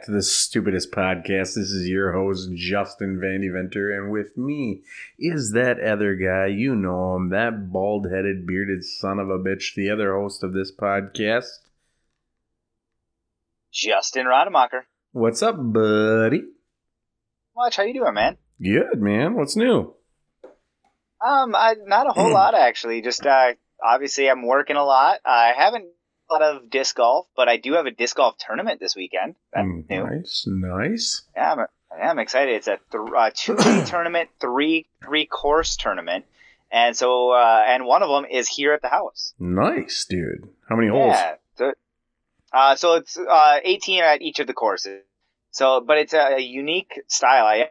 Back to the stupidest podcast. This is your host, Justin Vandeventer, and with me is that other guy. You know him, that bald headed, bearded son of a bitch, the other host of this podcast. Justin Rademacher. What's up, buddy? Much. How you doing, man? Good, man. What's new? Um, I not a whole lot actually. Just uh, obviously I'm working a lot. I haven't lot of disc golf, but I do have a disc golf tournament this weekend. That's Mm, new. Nice, nice. Yeah, I'm, I'm excited. It's a th- uh, two day tournament, three three course tournament, and so uh, and one of them is here at the house. Nice, dude. How many holes? Yeah. So, uh, so it's uh, 18 at each of the courses. So, but it's a, a unique style. I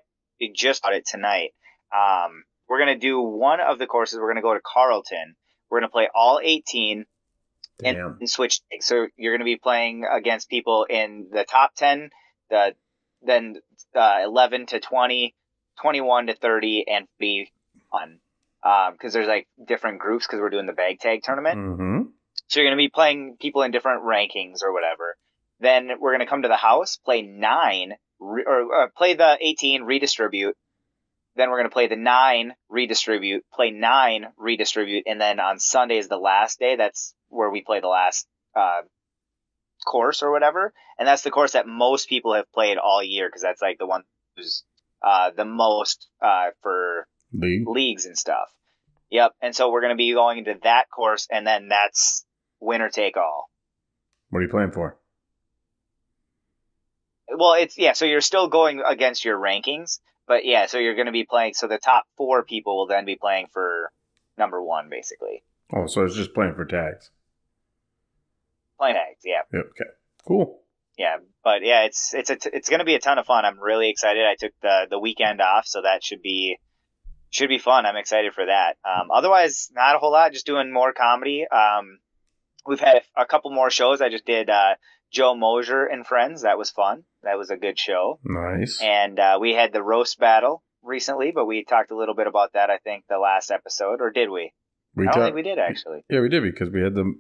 just got it tonight. Um, we're gonna do one of the courses. We're gonna go to Carlton. We're gonna play all 18 and, switch. So you're gonna be playing against people in the top 10, the then uh, 11 to 20, 21 to 30, and be on. Because there's like different groups because we're doing the bag tag tournament. Mm-hmm. So you're going to be playing people in different rankings or whatever. Then we're going to come to the house, play nine, re- or uh, play the 18, redistribute. Then we're going to play the nine, redistribute, play nine, redistribute, and then on Sunday is the last day. That's where we play the last uh, course or whatever, and that's the course that most people have played all year because that's like the one who's uh, the most uh, for League. leagues and stuff. Yep. And so we're going to be going into that course, and then that's winner take all. What are you playing for? Well, it's yeah. So you're still going against your rankings, but yeah. So you're going to be playing. So the top four people will then be playing for number one, basically. Oh, so it's just playing for tags. Playing tags. Yeah. Yep. Okay. Cool. Yeah. But yeah, it's it's a t- it's going to be a ton of fun. I'm really excited. I took the the weekend off, so that should be should be fun. I'm excited for that. Um, otherwise, not a whole lot. Just doing more comedy. Um, we've had a, a couple more shows. I just did uh, Joe Mosier and Friends. That was fun. That was a good show. Nice. And uh, we had the roast battle recently, but we talked a little bit about that. I think the last episode, or did we? We I don't talk- think we did actually. Yeah, we did because we had the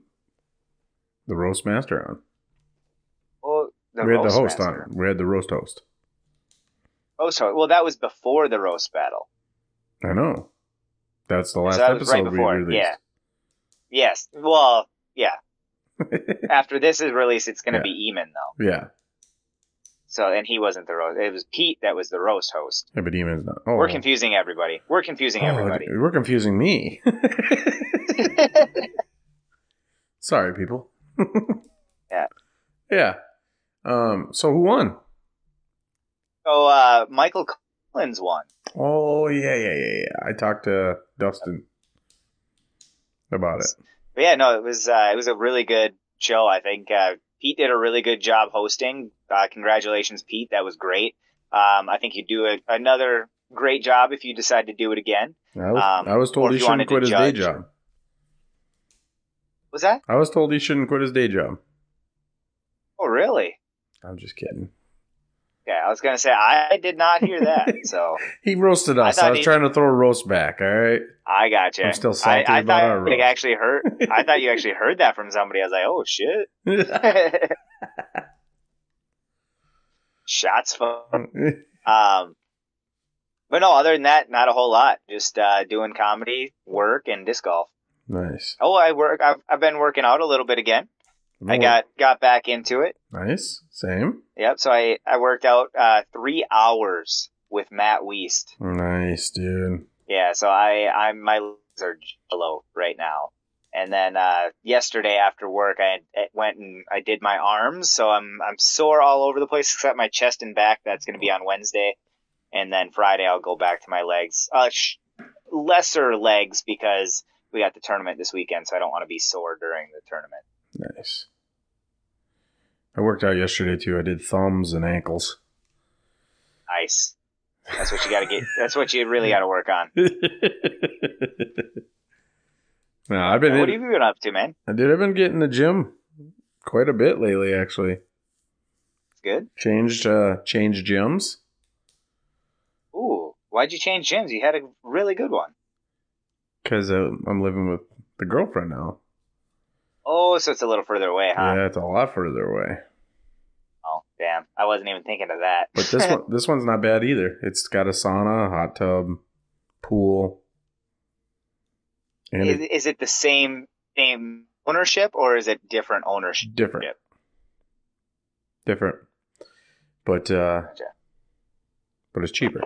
the roast master on. Well, the we had the host master. on. We had the roast host. Oh, sorry. Well, that was before the roast battle. I know. That's the last so that episode right before. we released. Yeah. Yes. Well, yeah. After this is released, it's going to Yeah. be Eamon though. yeah. So, and he wasn't the roast. It was Pete that was the roast host. Yeah, but Eamon's not. Oh, We're confusing everybody. We're confusing oh, everybody. We're confusing me. Sorry, people. Yeah. Yeah. Um. So who won? so, uh, Michael Collins won. Oh yeah, yeah, yeah, yeah. I talked to Dustin about it. But yeah, no, it was uh, it was a really good show. I think uh, Pete did a really good job hosting. Uh, congratulations, Pete. That was great. Um, I think you'd do a, another great job if you decide to do it again. I was, Um, I was told he shouldn't quit his day job. Was that? I was told he shouldn't quit his day job. Oh, really? I'm just kidding. Yeah, I was gonna say I did not hear that. So He roasted us. I, thought was he- trying to throw a roast back. All right. I got you. I'm still I, salty I about our roast. actually heard. I thought you actually heard that from somebody. I was like, oh shit. Shots fun. Um, but no, other than that, not a whole lot. Just uh, doing comedy, work, and disc golf. nice. Oh, I work. I've, I've been working out a little bit again. I got got back into it. nice. Same. Yep. So I I worked out uh, three hours with Matt Weist. Nice, dude. Yeah. So I I'm my legs are jello right now. And then uh, yesterday after work, I I went and I did my arms. So I'm I'm sore all over the place except my chest and back. That's going to be on Wednesday, and then Friday I'll go back to my legs. Uh, sh- lesser legs because we got the tournament this weekend, so I don't want to be sore during the tournament. Nice. I worked out yesterday too. I did thumbs and ankles. Nice. That's what you got to get. That's what you really got to work on. no, I've been. What in- have you been up to, man? I did. I've been getting the gym quite a bit lately. Actually, It's good. changed uh changed gyms. Ooh, why'd you change gyms? You had a really good one. Because uh, I'm living with the girlfriend now. Oh, so it's a little further away, huh? Yeah, it's a lot further away. Oh, Damn, I wasn't even thinking of that. But this one, this one's not bad either. It's got a sauna, hot tub, pool, and is, it's is it the same same ownership or is it different ownership? different, different. But uh, Gotcha. but it's cheaper.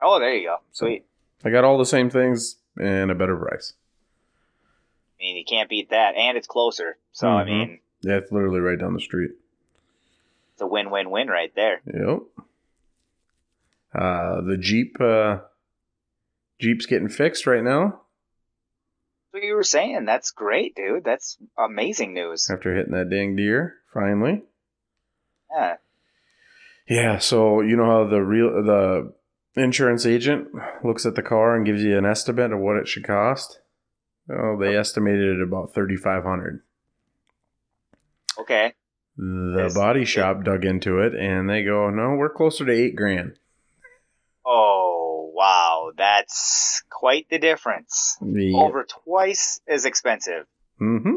Oh, there you go. So- Sweet. I got all the same things and a better price. I mean, you can't beat that, and it's closer. So I Mhm. mean, Yeah, it's literally right down the street. it's a win-win-win right there. Yep. Uh, the Jeep, uh, Jeep's getting fixed right now What you were saying, that's great, dude. That's amazing news. after hitting that dang deer finally. Yeah. Yeah, so you know how the real the insurance agent looks at the car and gives you an estimate of what it should cost. Oh, they estimated it about thirty five hundred. Okay. The body shop dug into it and they go, no, we're closer to eight grand. Oh wow, that's quite the difference. The, Over twice as expensive. Mm-hmm.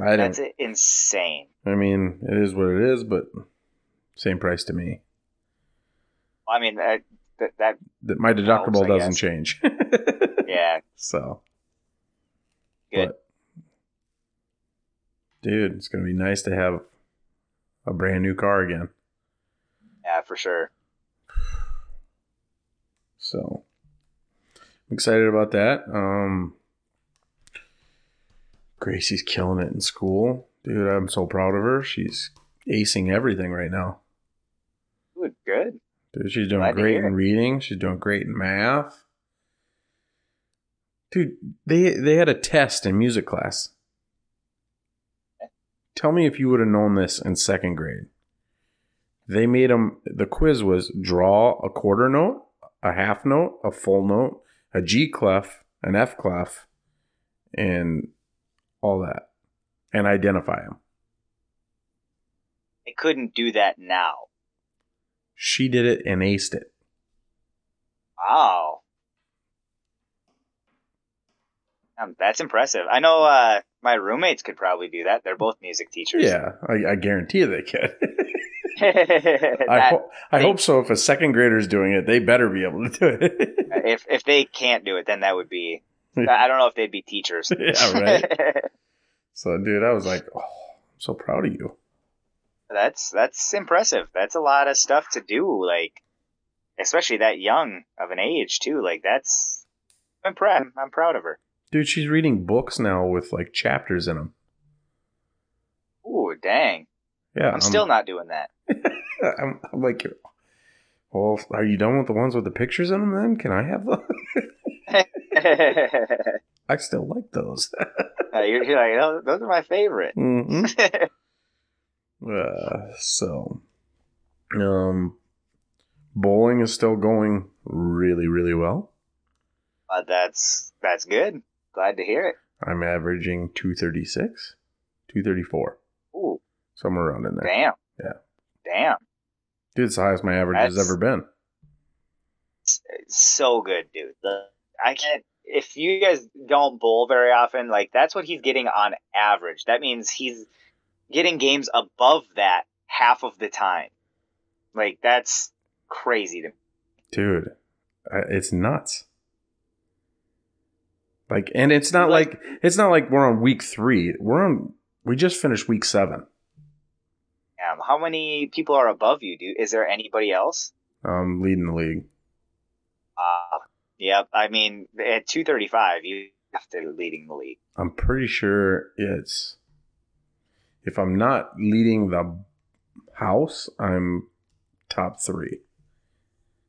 I don't. That's insane. I mean, it is what it is, but same price to me. I mean, that that, that That my deductible Helps, doesn't guess. change. yeah, so, Good. but- dude, it's gonna be nice to have a brand new car again. yeah, for sure. So, I'm excited about that. Um, Gracie's killing it in school, dude. I'm so proud of her. She's acing everything right now. Good, good. Dude, she's doing Glad great in reading. She's doing great in math. Dude, they they had a test in music class. Tell me if you would have known this in second grade. They made them. The quiz was draw a quarter note, a half note, a full note, a G clef, an F clef, and all that, and identify them. I couldn't do that now. She did it and aced it. Wow. Um, that's impressive. I know uh, my roommates could probably do that. They're both music teachers. Yeah, I, I guarantee you they can. I, ho- I they- hope so. If a second grader is doing it, they better be able to do it. if if they can't do it, then that would be. I don't know if they'd be teachers. yeah, right. So, dude, I was like, oh, I'm so proud of you. that's that's impressive. That's a lot of stuff to do. Like, especially that young of an age too. Like that's. I'm proud. I'm proud of her. Dude, she's reading books now with like chapters in them. Ooh, dang! Yeah, I'm still not doing that. I'm, I'm like, well, are you done with the ones with the pictures in them? Then can I have those? I still like those. Uh, you're, you're like, "Oh, those are my favorite. hmm Uh, so, um, bowling is still going really, really well. Uh, that's that's good. Glad to hear it. I'm averaging 236, 234, Ooh, somewhere around in there. damn. Yeah. Damn. Dude, it's the highest my average has ever been. So good, dude. The, I can't. If you guys don't bowl very often, like that's what he's getting on average. That means he's getting games above that half of the time. Like that's crazy to me. Dude, it's nuts. Like, and it's not Like- like it's not like we're on week three. We're on. We just finished week seven. Um, how many people are above you, dude? Is there anybody else? Um, leading the league. Uh, yep. I mean, at 235, you have to leading the league. I'm pretty sure it's. If I'm not leading the house, I'm top three.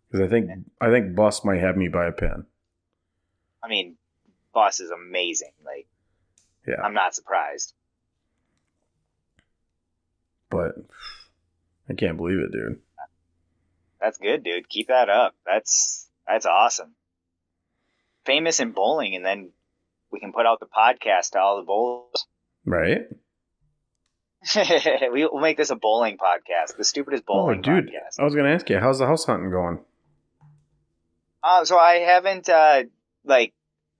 Because I think I think Bus might have me by a pin. I mean, Boss is amazing. Like, Yeah. I'm not surprised. But I can't believe it, dude. That's good, dude. Keep that up. That's that's awesome. Famous in bowling, and then we can put out the podcast to all the bowlers. Right? we- we'll make this a bowling podcast, the stupidest Oh, bowling dude. podcast. I was gonna ask you, how's the house hunting going? Uh, so I haven't uh, like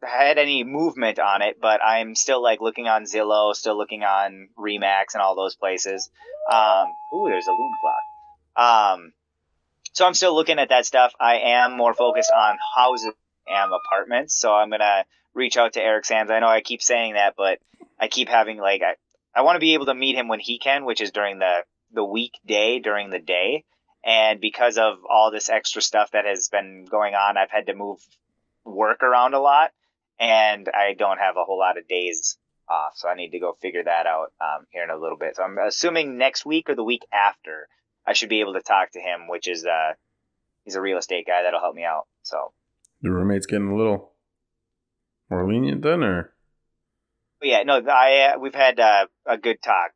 had any movement on it, but I'm still like looking on Zillow, still looking on Remax and all those places. Um, ooh, there's a loom clock. Um, so I'm still looking at that stuff. I am more focused on houses and apartments. So I'm gonna reach out to Eric Sands. I know I keep saying that, but I keep having like I, I want to be able to meet him when he can, which is during the the weekday during the day. And because of all this extra stuff that has been going on, I've had to move work around a lot, and I don't have a whole lot of days off. So I need to go figure that out um, here in a little bit. So I'm assuming next week or the week after I should be able to talk to him, which is uh, he's a real estate guy that'll help me out. So the roommate's getting a little more lenient then, or yeah, no, I uh, we've had uh, a good talk,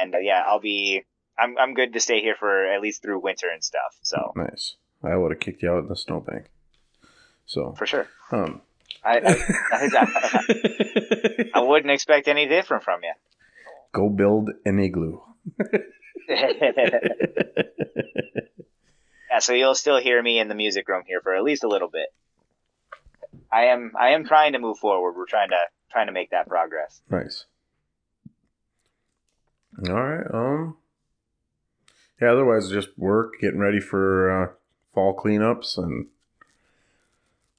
and uh, yeah, I'll be I'm I'm good to stay here for at least through winter and stuff. So nice. I would have kicked you out in the snowbank. So for sure. Um, I I, I, I wouldn't expect any different from you. Go build an igloo. yeah, so you'll still hear me in the music room here for at least a little bit. I am I am trying to move forward. We're trying to trying to make that progress. Nice. All right. Um. Yeah. Otherwise, just work, getting ready for uh, fall cleanups, and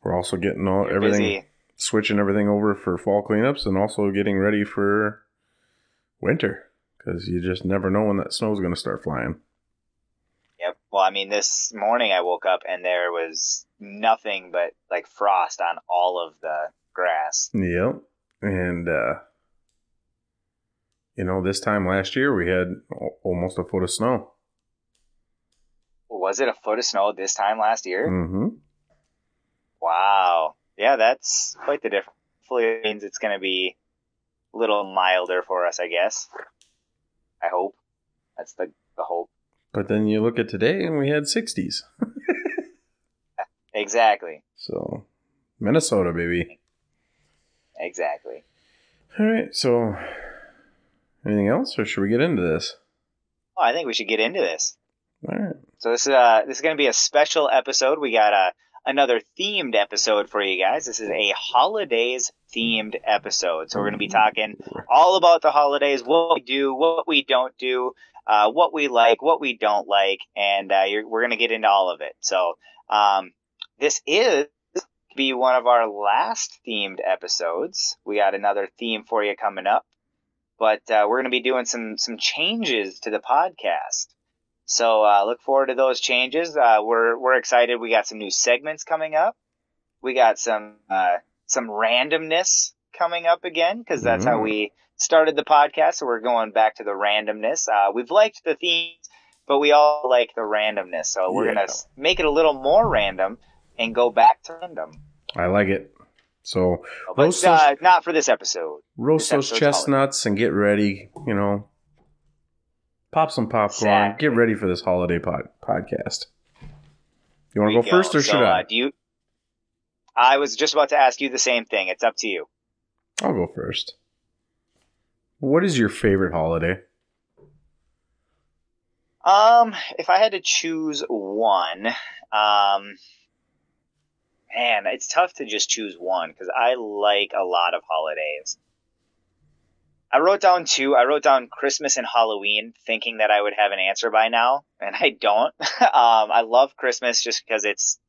we're also getting all You're everything, busy. switching everything over for fall cleanups, and also getting ready for winter because you just never know when that snow's going to start flying. Yep. Well, I mean, this morning I woke up and there was nothing but like frost on all of the grass. Yep. And, uh, you know, this time last year we had almost a foot of snow. Was it a foot of snow this time last year? Mm-hmm. Wow. Yeah, that's quite the difference. Hopefully, it means it's going to be a little milder for us, I guess. I hope. That's the, the hope. But then you look at today and we had 60s. exactly. So, Minnesota, baby. Exactly. All right. So, anything else, or should we get into this? Oh, I think we should get into this. All right. So this is uh this is going to be a special episode. We got a another themed episode for you guys. This is a holidays themed episode. So we're going to be talking all about the holidays, what we do, what we don't do, uh, what we like, what we don't like, and uh, we're going to get into all of it. So um, this is be one of our last themed episodes. We got another theme for you coming up, but uh, we're going to be doing some some changes to the podcast. So uh, look forward to those changes. Uh, we're we're excited. We got some new segments coming up. We got some uh, some randomness coming up again because that's mm. how we started the podcast. So we're going back to the randomness. Uh, we've liked the themes, but we all like the randomness. So we're yeah. gonna make it a little more random and go back to random. I like it. So but, roast those, uh, not for this episode. Roast this those chestnuts holiday. and get ready. You know, Pop some popcorn. Exactly. Get ready for this holiday pod- podcast. You want to go, go, first or so, should I? Uh, do you? I was just about to ask you the same thing. It's up to you. I'll go first. What is your favorite holiday? Um, if I had to choose one, um, man, it's tough to just choose one because I like a lot of holidays. I wrote down two. I wrote down Christmas and Halloween, thinking that I would have an answer by now, and I don't. um, I love Christmas just because it's,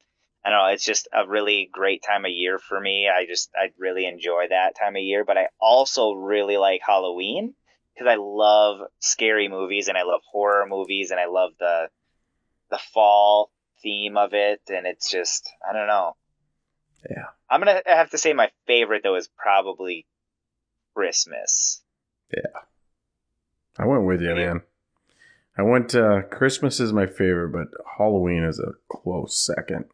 I don't know, it's just a really great time of year for me. I just, I really enjoy that time of year. But I also really like Halloween because I love scary movies and I love horror movies and I love the, the fall theme of it. And it's just, I don't know. Yeah. I'm gonna have to say my favorite though is probably Christmas. Yeah. I went with you, man. I went uh Christmas is my favorite, but Halloween is a close second.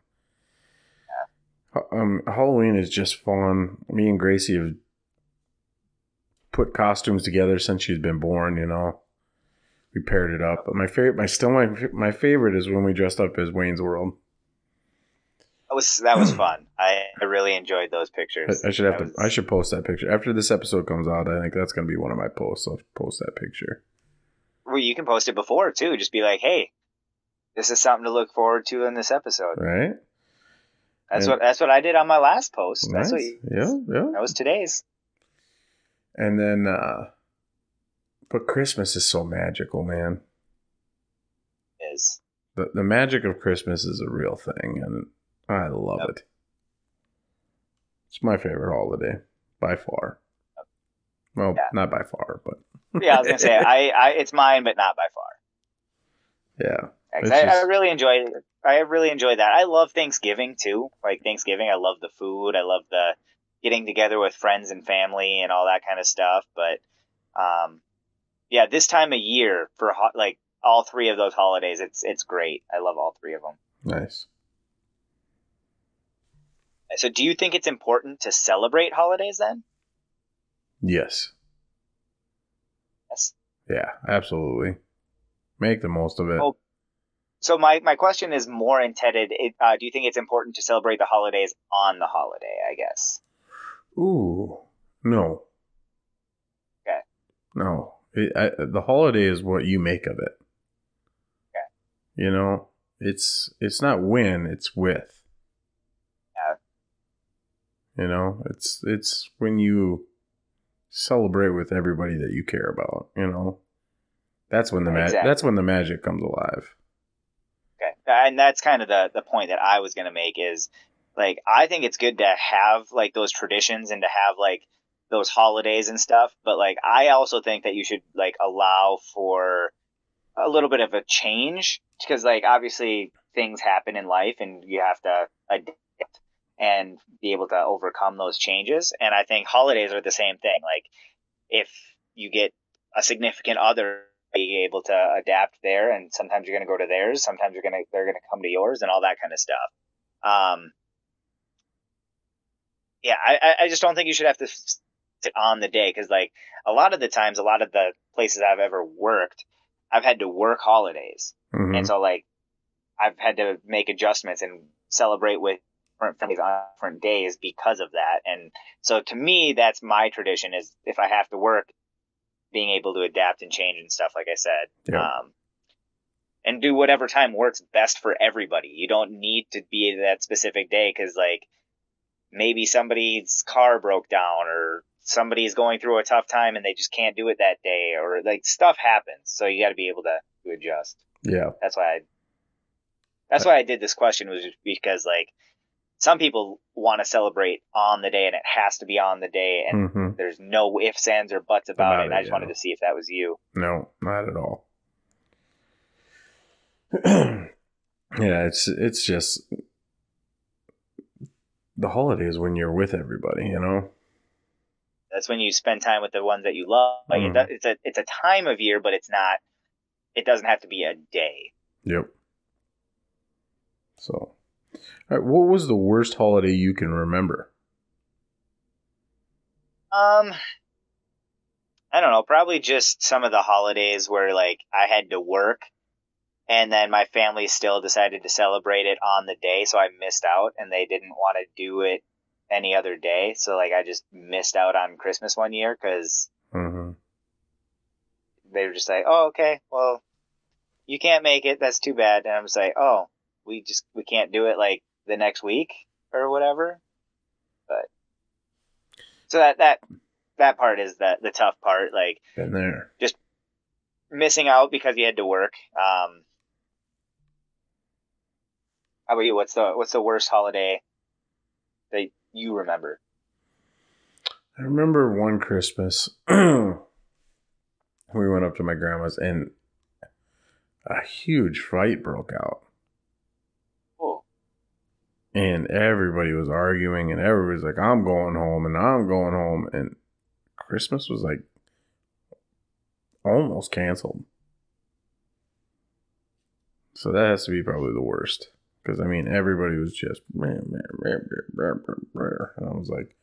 Um Halloween is just fun. Me and Gracie have put costumes together since she's been born, you know. We paired it up. But my favorite my still my my favorite is when we dressed up as Wayne's World. That was that was fun. I, I really enjoyed those pictures. I, I should have to. Was... I should post that picture after this episode comes out. I think that's going to be one of my posts. I'll post that picture. Well, you can post it before too. Just be like, "Hey, this is something to look forward to in this episode." Right. That's And- what that's what I did on my last post. Nice. That's what you, yeah, yeah. that was today's. And then, uh, but Christmas is so magical, man. Is The the magic of Christmas is a real thing, and I love Yep. it. It's my favorite holiday by far. Well, Yeah. not by far, but yeah, I was gonna say I, I it's mine, but not by far. Yeah, I, I really enjoy I really enjoy that. I love Thanksgiving too. Like Thanksgiving, I love the food. I love the getting together with friends and family and all that kind of stuff. But um, yeah, this time of year for ho- like all three of those holidays, it's it's great. I love all three of them. nice. So, do you think it's important to celebrate holidays then? Yes, Yes. yeah, absolutely. Make the most of it. Oh. So my, my question is more intended. It, uh, do you think it's important to celebrate the holidays on the holiday? I guess. Ooh, no. Okay. No, it, I, the holiday is what you make of it. Okay. You know, it's it's not when, it's with. You know, it's it's when you celebrate with everybody that you care about. You know, that's when the Exactly. that's when the magic comes alive. Okay, and that's kind of the the point that I was going to make is like I think it's good to have like those traditions and to have like those holidays and stuff, but like I also think that you should like allow for a little bit of a change because like obviously things happen in life and you have to adapt and be able to overcome those changes. And I think holidays are the same thing. Like if you get a significant other being able to adapt there and sometimes you're going to go to theirs sometimes you're going to they're going to come to yours and all that kind of stuff. Um yeah i I- just don't think you should have to sit on the day because like a lot of the times a lot of the places i've ever worked i've had to work holidays. Mhm. and so like i've had to make adjustments and celebrate with different families on different days because of that and so to me that's my tradition is if i have to work being able to adapt and change and stuff like i said Yeah. um, and do whatever time works best for everybody you don't need to be that specific day because like maybe somebody's car broke down or somebody's going through a tough time and they just can't do it that day or like stuff happens so you got to be able to, to adjust yeah. that's why I that's why I did this question was just because like some people want to celebrate on the day and it has to be on the day and hmm there's no ifs, ands, or buts about, About it. And I just yeah. wanted to see if that was you. No, not at all. yeah, it's it's just the holidays when you're with everybody, you know. That's when you spend time with the ones that you love. Like Mhm. it, does- it's a it's a time of year, but it's not. It doesn't have to be a day. Yep. So, all right, what was the worst holiday you can remember? Um, I don't know. Probably just some of the holidays where like I had to work, and then my family still decided to celebrate it on the day, so I missed out, and they didn't want to do it any other day. So like I just missed out on Christmas one year because hmm they were just like, "Oh, okay, well, you can't make it. That's too bad." And I'm just like, "Oh, we just we can't do it like the next week or whatever." But so that that that part is the the tough part. Like Been there. Just missing out because you had to work. Um, how about you? What's the what's the worst holiday that you remember? I remember one Christmas we went up to my grandma's and a huge fight broke out. And everybody was arguing and everybody's like i'm going home and i'm going home and christmas was like almost canceled. So that has to be probably the worst because i mean everybody was just and i was like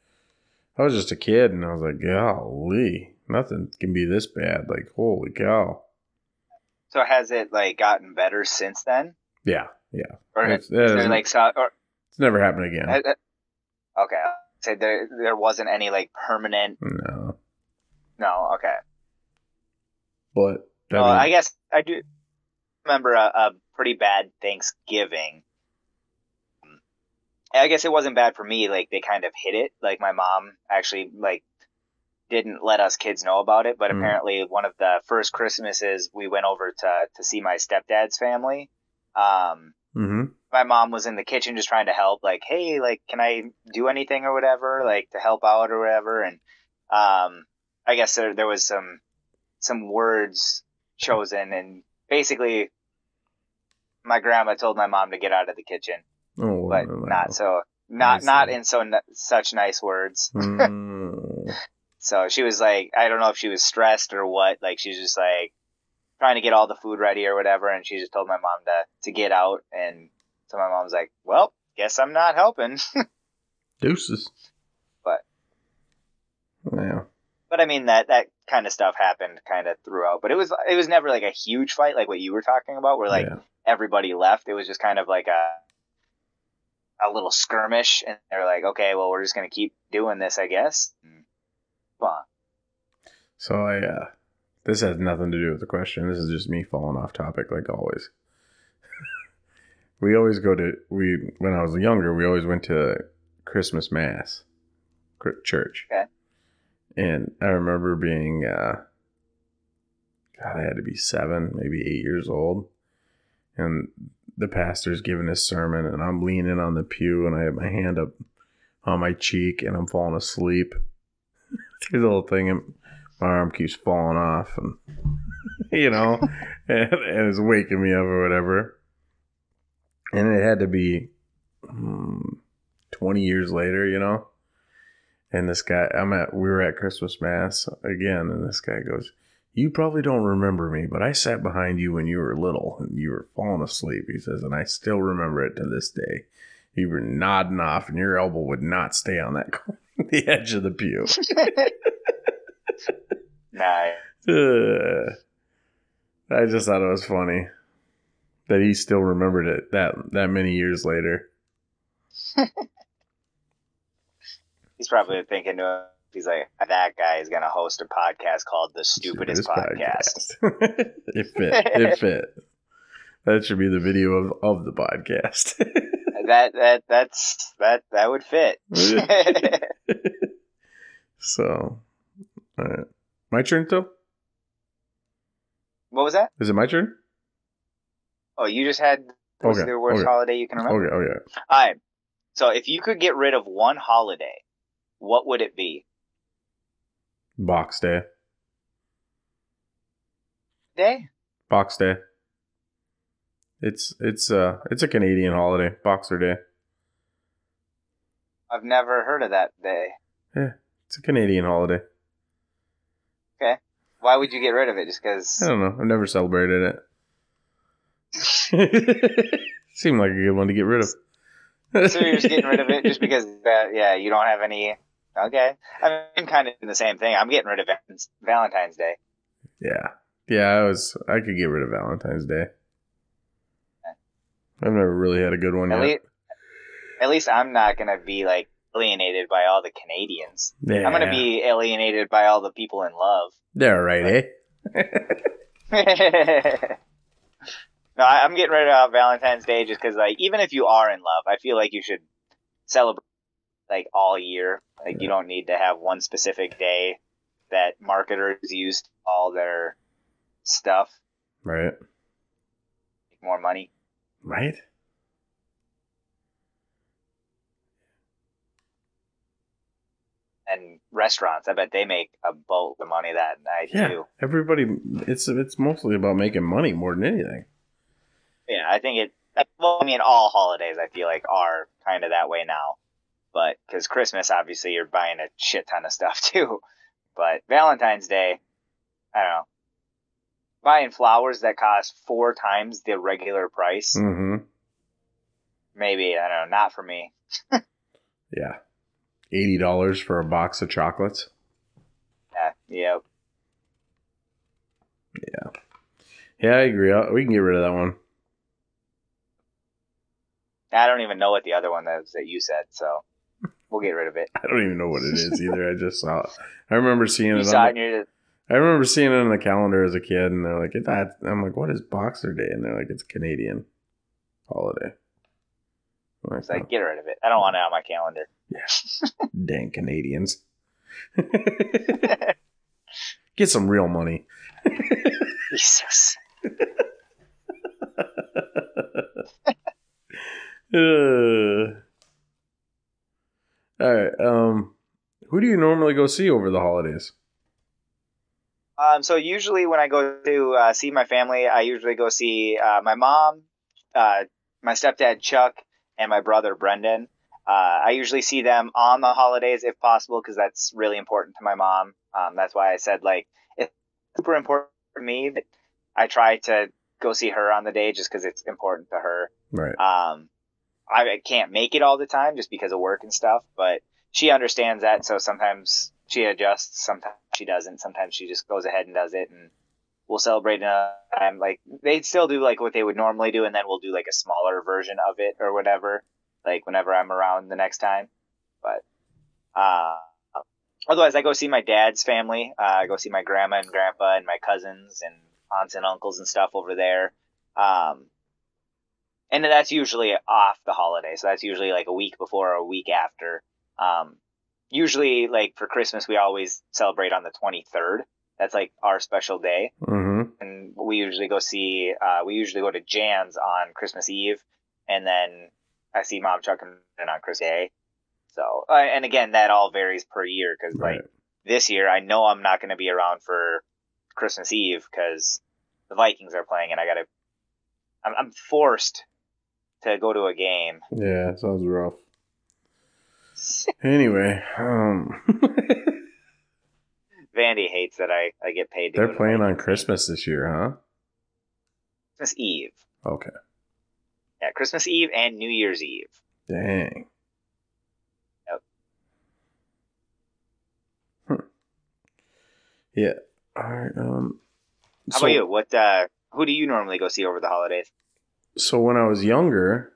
i was just a kid and i was like golly nothing can be this bad like holy cow. So has it like gotten better since then, yeah yeah. Or It's- that uh, like so, or it's never happened again uh, uh, okay? So there there wasn't any like permanent. no No, okay. but I well, mean- I guess I do remember a, a pretty bad Thanksgiving. I guess it wasn't bad for me. Like they kind of hid it. Like my mom actually like didn't let us kids know about it. But Mm. apparently, one of the first Christmases we went over to to see my stepdad's family. Um, Mm-hmm. my mom was in the kitchen just trying to help. Like, hey, like, can I do anything or whatever? Like to help out or whatever. And um, I guess there there was some some words chosen, and basically, my grandma told my mom to get out of the kitchen Oh, but wow. not so not not in so n- such nice words. Mm. So she was like, I don't know if she was stressed or what. Like she's just like trying to get all the food ready or whatever, and she just told my mom to to get out, and so my mom's like, well, guess I'm not helping. Deuces. But- yeah. but I mean that that kind of stuff happened kind of throughout. But it was it was never like a huge fight like what you were talking about, where like yeah. everybody left. It was just kind of like a a little skirmish, and they're like, okay, well, we're just gonna keep doing this, I guess. And, well, So I uh this has nothing to do with the question. This is just me falling off topic like always. we always go to we when I was younger, we always went to Christmas mass church. Okay. And I remember being uh God, I had to be 7, maybe 8 years old. And the pastor's giving his sermon and I'm leaning on the pew and I have my hand up on my cheek and I'm falling asleep through the whole thing arm keeps falling off and you know and, and it's waking me up or whatever. And it had to be hmm, 20 years later you know? And this guy i'm at we were at christmas mass again and this guy goes you probably don't remember me but i sat behind you when you were little and you were falling asleep he says and i still remember it to this day. You were nodding off and your elbow would not stay on that the edge of the pew nah, uh, Ugh. I just thought it was funny that he still remembered it that that many years later. he's probably thinking to him, he's like, that guy is gonna host a podcast called the Stupidest, Podcast. podcast. it fit. It fit. That should be the video of, of the podcast. that that that's that that would fit. so, all right. My turn, though? what was that? Is it my turn? Oh, you just had was Okay, the worst okay. holiday you can remember? Okay, okay. All right. So if you could get rid of one holiday, what would it be? Box Day. Day? Box Day. It's it's uh it's a Canadian holiday, Boxer Day. I've never heard of that day. Yeah, it's a Canadian holiday. Why would you get rid of it? Just because? I don't know. I've never celebrated it. Seemed like a good one to get rid of. So you're just getting rid of it just because that? Yeah, you don't have any. Okay, I'm kind of doing the same thing. I'm getting rid of Valentine's- Valentine's Day. Yeah. Yeah, I was I could get rid of Valentine's Day. I've never really had a good one At yet. least, at least I'm not gonna be like alienated by all the Canadians. yeah. I'm gonna be alienated by all the people in love. They're right, eh? no, I- I'm getting rid of Valentine's Day just because, like, even if you are in love, I feel like you should celebrate like all year. Like, you don't need to have one specific day that marketers use all their stuff, right. make more money. Right? And restaurants, I bet they make a boat of money that night Yeah. too. Everybody it's it's mostly about making money more than anything. Yeah, I think it. Well, I mean, all holidays I feel like are kind of that way now, but because Christmas, obviously, you're buying a shit ton of stuff too. But Valentine's Day, I don't know, buying flowers that cost four times the regular price. Mm-hmm. Maybe I don't know, not for me. Yeah. Eighty dollars for a box of chocolates. Yeah, yeah. Yeah, I agree. we can get rid of that one. I don't even know what the other one is that you said, so we'll get rid of it. I don't even know what it is either. I just saw it. I remember seeing You it. saw On it, and I remember seeing it on the calendar as a kid, and they're like, "It's that." I'm like, "What is Boxer Day?" And they're like, "It's Canadian holiday." It's like get rid of it. I don't want it on my calendar. Yeah. Dang Canadians. Get some real money. Jesus. Uh, all right. Um, who do you normally go see over the holidays? Um, so usually when I go to uh, see my family, I usually go see uh, my mom, uh, my stepdad Chuck, and my brother Brendan. Uh, I usually see them on the holidays if possible because that's really important to my mom. Um, that's why I said like it's super important for me that I try to go see her on the day just because it's important to her. Right. Um, I I can't make it all the time just because of work and stuff, but she understands that. So sometimes she adjusts, sometimes she doesn't. Sometimes she just goes ahead and does it, and we'll celebrate another time. Like they still do like what they would normally do, and then we'll do like a smaller version of it or whatever. Like whenever I'm around the next time, but uh, otherwise I go see my dad's family. Uh, I go see my grandma and grandpa and my cousins and aunts and uncles and stuff over there. Um, and that's usually off the holiday. So that's usually like a week before or a week after. Um, usually, like for Christmas, we always celebrate on the 23rd. That's like our special day. Mm-hmm. And we usually go see, uh, we usually go to Jan's on Christmas Eve. And then I see Mom, Chuck, and on Christmas Day. So, uh, and again, that all varies per year because Right. like this year, I know I'm not going to be around for Christmas Eve because the Vikings are playing and I got to, I'm, I'm forced to go to a game. Yeah, sounds rough. Anyway, um, Vandy hates that I, I get paid to they're playing on Christmas this year, huh? Christmas Eve. Okay. Yeah, Christmas Eve and New Year's Eve. Dang. Yep. Hmm. Yeah. All right. Um. How so, about you? What, uh, who do you normally go see over the holidays? So when I was younger,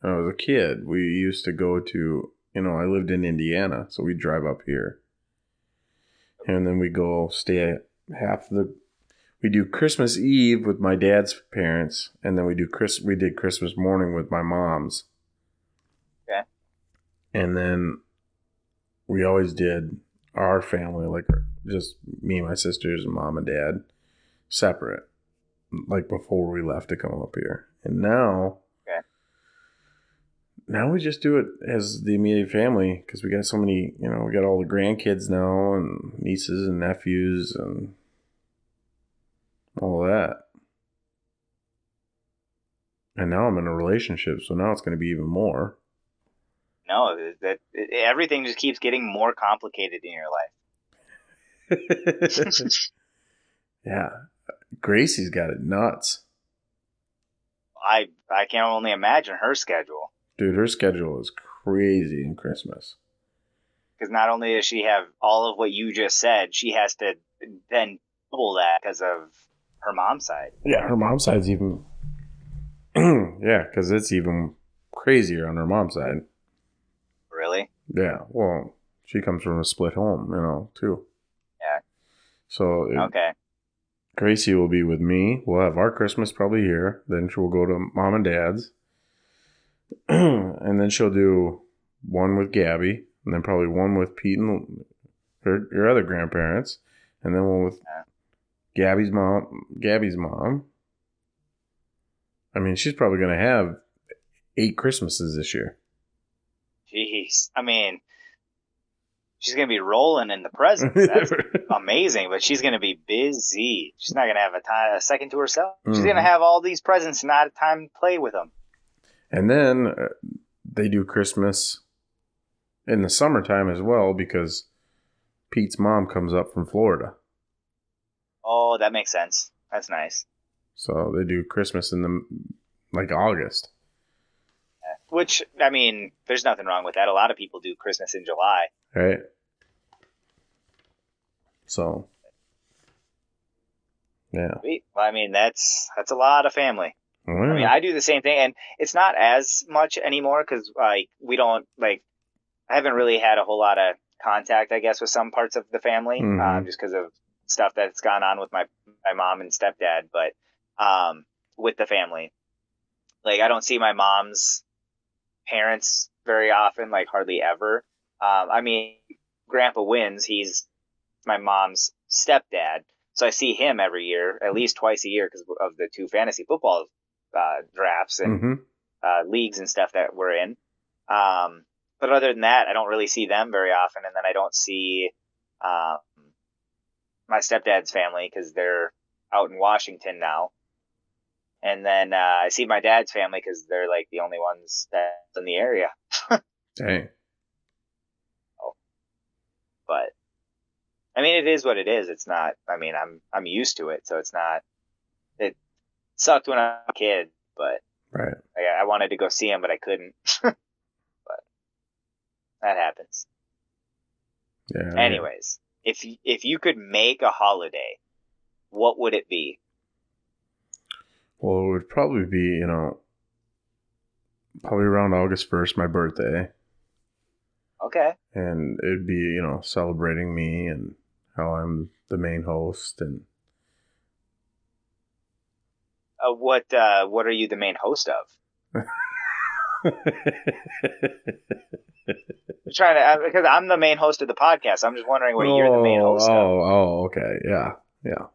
when I was a kid, we used to go to. You know, I lived in Indiana, so we drive up here, and then we go stay at half the. We do Christmas Eve with my dad's parents, and then we do Chris. We did Christmas morning with my mom's. Okay. And then we always did our family, like just me, and my sisters, and mom and dad, separate, like before we left to come up here. And now. Now we just do it as the immediate family because we got so many, you know, we got all the grandkids now and nieces and nephews and all that. And now I'm in a relationship, so now it's going to be even more. No, that everything just keeps getting more complicated in your life. yeah. Gracie's got it nuts. I I can only imagine her schedule Dude, her schedule is crazy in Christmas. because not only does she have all of what you just said, she has to then double that because of her mom's side. Yeah, her mom's side's even. yeah, because it's even crazier on her mom's side. Really? Yeah, well, she comes from a split home, you know, too. Yeah. So it- Okay. Gracie will be with me. We'll have our Christmas probably here. Then she'll go to mom and dad's. and then she'll do one with Gabby. And then probably one with Pete and her, your other grandparents. And then one with Gabby's mom. Gabby's mom. I mean, she's probably going to have eight Christmases this year. Jeez. I mean, she's gonna be rolling in the presents. That's amazing, but she's gonna be busy. She's not gonna have a time, a second to herself. She's Mhm. gonna have all these presents, and not a time to play with them. And then uh, they do Christmas in the summertime as well because Pete's mom comes up from Florida. Oh, that makes sense. That's nice. So they do Christmas in the like August. Which I mean, there's nothing wrong with that. A lot of people do Christmas in July. Right? So Yeah. Sweet. Well, I mean, that's that's a lot of family. Well, I mean, I do the same thing, and it's not as much anymore because like we don't like. I haven't really had a whole lot of contact, I guess, with some parts of the family, Mhm. um, just because of stuff that's gone on with my my mom and stepdad. But um, with the family, like I don't see my mom's parents very often, like hardly ever. Um, I mean, Grandpa wins. He's my mom's stepdad, so I see him every year, at least twice a year, because of the two fantasy football uh, drafts and hmm uh, leagues and stuff that we're in. Um, but other than that, I don't really see them very often, and then I don't see um, my stepdad's family because they're out in Washington now. And then uh, I see my dad's family because they're like the only ones that's in the area. Dang. But I mean, it is what it is. It's not. I mean, I'm I'm used to it, so it's not. Sucked when I was a kid, but Right. I, I wanted to go see him, but I couldn't. but that happens. Yeah. Anyways, if if you could make a holiday, what would it be? Well, it would probably be, you know, probably around August 1st, my birthday. Okay. And it'd be, you know, celebrating me and how I'm the main host. And Uh, what uh, what are you the main host of? I'm trying to uh, because I'm the main host of the podcast. I'm just wondering what you're the main Oh, host of. Oh, oh, okay. Yeah. Yeah.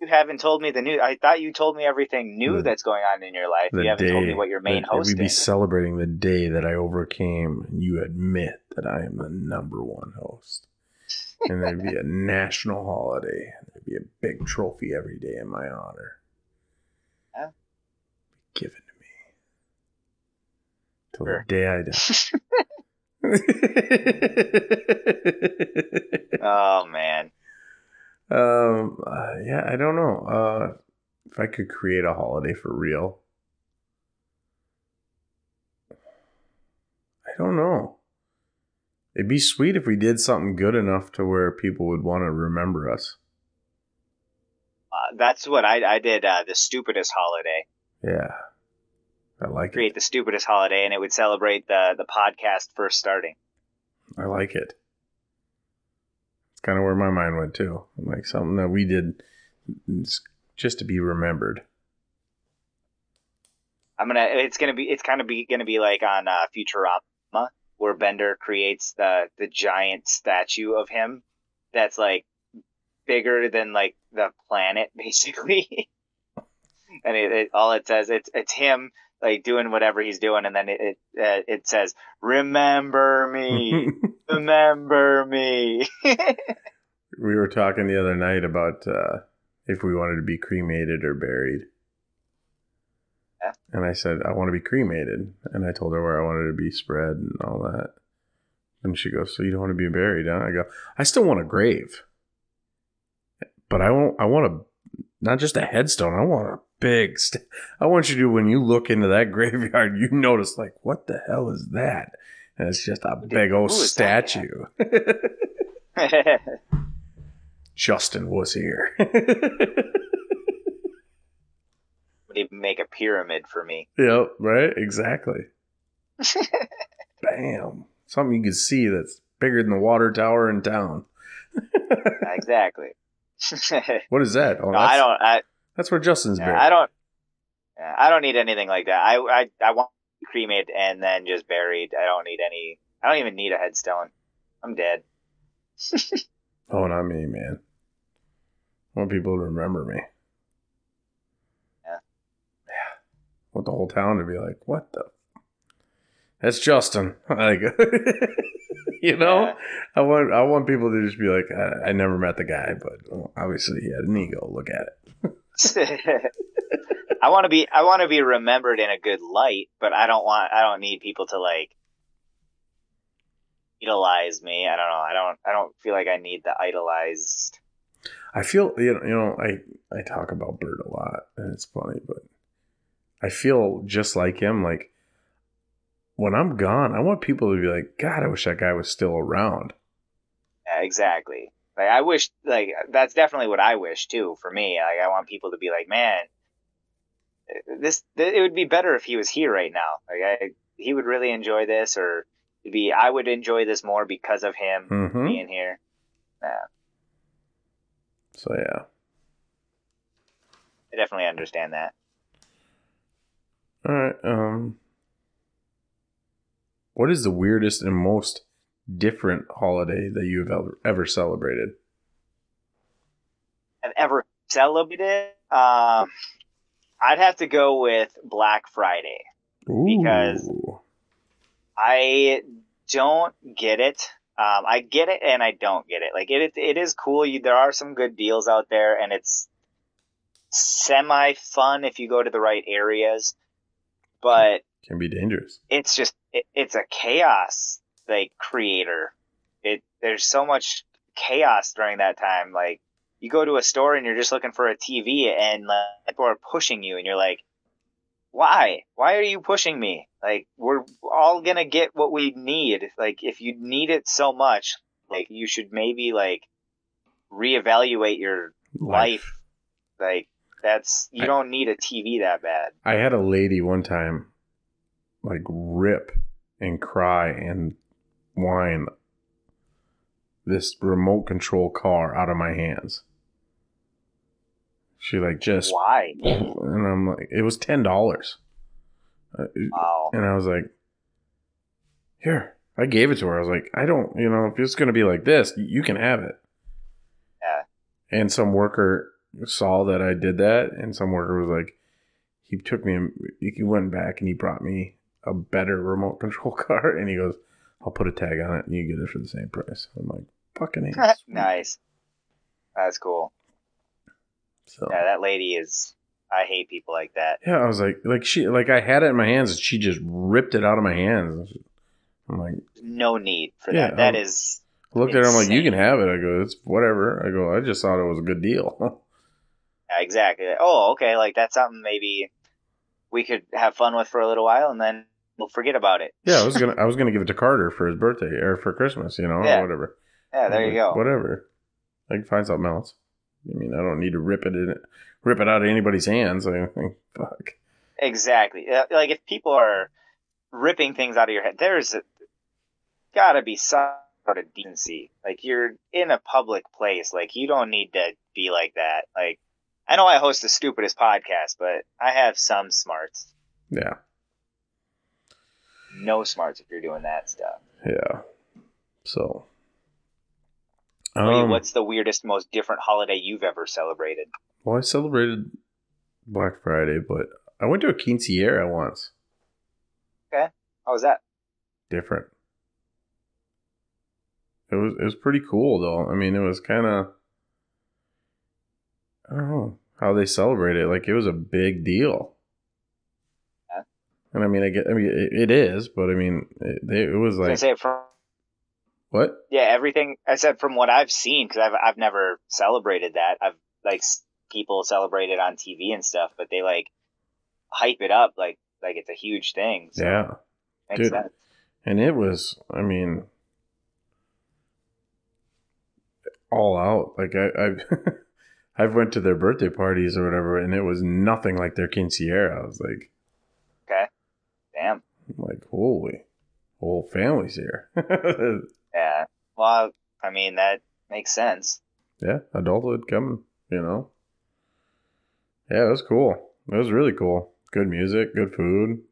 You haven't told me the new. I thought you told me everything new The- that's going on in your life. You haven't told day me what your main host We'd be is. celebrating the day that I overcame. and You admit that I am the number one host. And there'd be a national holiday. There'd be a big trophy every day in my honor. Given to me. Till Sure. the day I die. oh man, um, uh, yeah, I don't know. Uh, if I could create a holiday for real, I don't know. It'd be sweet if we did something good enough to where people would want to remember us. uh, that's what I I did. Uh, the stupidest holiday. Yeah, I like it. Create it. the stupidest holiday, and it would celebrate the the podcast first starting. I like it. It's kind of where my mind went too. Like something that we did just to be remembered. I'm gonna. It's gonna be. It's kind of be gonna be like on uh, Futurama, where Bender creates the the giant statue of him, that's like bigger than like the planet, basically. And it, it all it says it's it's him like doing whatever he's doing, and then it it, uh, it says "Remember me, remember me." we were talking the other night about uh, if we wanted to be cremated or buried. Yeah. And I said, I want to be cremated. And I told her where I wanted to be spread and all that. And she goes, So you don't want to be buried, huh? I go, I still want a grave. But I want, I want a, not just a headstone. I want a big, st- I want you to, when you look into that graveyard, you notice, like, what the hell is that? And it's just a big old who is that statue. Justin was here. Would even make a pyramid for me. Yep, right? Exactly. Bam. Something you can see that's bigger than the water tower in town. exactly. What is that? Oh, no, I don't. I, that's where Justin's Yeah, buried. I don't. I don't need anything like that. I I I want to cremated and then just buried. I don't need any. I don't even need a headstone. I'm dead. Oh, not me, man. I want people to remember me. Yeah. Yeah. I want the whole town to be like, what the? That's Justin. Like, you know, Yeah. I want I want people to just be like, I, I never met the guy, but well, obviously he had an ego. Look at it. I want to be. I want to be remembered in a good light, but I don't want. I don't need people to like idolize me. I don't know. I don't. I don't feel like I need the idolized. I feel you know, you know I I talk about Bert a lot and it's funny, but I feel just like him. Like when I'm gone, I want people to be like, God, I wish that guy was still around. Yeah, exactly. Like I wish. Like that's definitely what I wish too. For me, like I want people to be like, man, this. It would be better if he was here right now. Like I, he would really enjoy this, or it'd be I would enjoy this more because of him Mm-hmm. being here. Yeah. So yeah, I definitely understand that. all right. Um, What is the weirdest and most different holiday that you have ever, ever celebrated? I've ever celebrated. Um, I'd have to go with Black Friday. Because- I don't get it. Um, I get it and I don't get it. Like it, it is cool. You, there are some good deals out there, and it's semi fun if you go to the right areas. But can be dangerous. it's just it, it's a chaos like creator. It there's so much chaos during that time. Like you go to a store and you're just looking for a TV, and like, people are pushing you, and you're like, why? Why are you pushing me? Like we're all gonna get what we need. Like if you need it so much, like you should maybe like reevaluate your life. Like that's you I- don't need a TV that bad. I had a lady one time like rip and cry and whine this remote control car out of my hands. She like just Why? and I'm like it was ten dollars. Uh, wow. And I was like, here. I gave it to her. I was like, I don't, you know, if it's going to be like this, you can have it. Yeah. And some worker saw that I did that, and some worker was like, he took me, and he went back and he brought me a better remote control car, and he goes, I'll put a tag on it, and you get it for the same price. I'm like, fucking nice. That's cool. So Yeah, that lady is. I hate people like that. yeah, I was like, like she, like I had it in my hands, and she just ripped it out of my hands. I'm like, No need for Yeah, that. That is I looked at her, I'm like, you can have it. I go, it's whatever. I go, I just thought it was a good deal. yeah, exactly. Oh, okay. Like that's something maybe we could have fun with for a little while, and then we'll forget about it. yeah, I was gonna, I was gonna give it to Carter for his birthday or for Christmas, you know, Yeah. or whatever. Yeah, there I you like, go. Whatever. I can find something else. I mean, I don't need to rip it in, rip it out of anybody's hands. I think, fuck. Exactly. Like if people are ripping things out of your head, there's a, gotta be some sort of decency. Like you're in a public place. Like you don't need to be like that. Like I know I host the stupidest podcast, but I have some smarts. Yeah, No smarts if you're doing that stuff. yeah. So, um, What's the weirdest, most different holiday you've ever celebrated? well, I celebrated Black Friday, but I went to a quinceañera once. Okay, how was that? different. It was it was pretty cool though. I mean, it was kind of I don't know how they celebrate it. Like it was a big deal. And I mean, I get. I mean, it, it is, but I mean, it, it was I was gonna like say from what? yeah everything I said from what I've seen because I've I've never celebrated that. I've like people celebrate it on TV and stuff, but they like hype it up like like it's a huge thing. So Yeah, makes Dude. sense. and it was. I mean, all out. Like I, I've I've went to their birthday parties or whatever, and it was nothing like their quinceañera. I was like. I'm like, holy, whole family's here. Yeah. Well, I mean that makes sense. yeah, adulthood coming, you know. Yeah, it was cool. It was really cool. Good music, good food.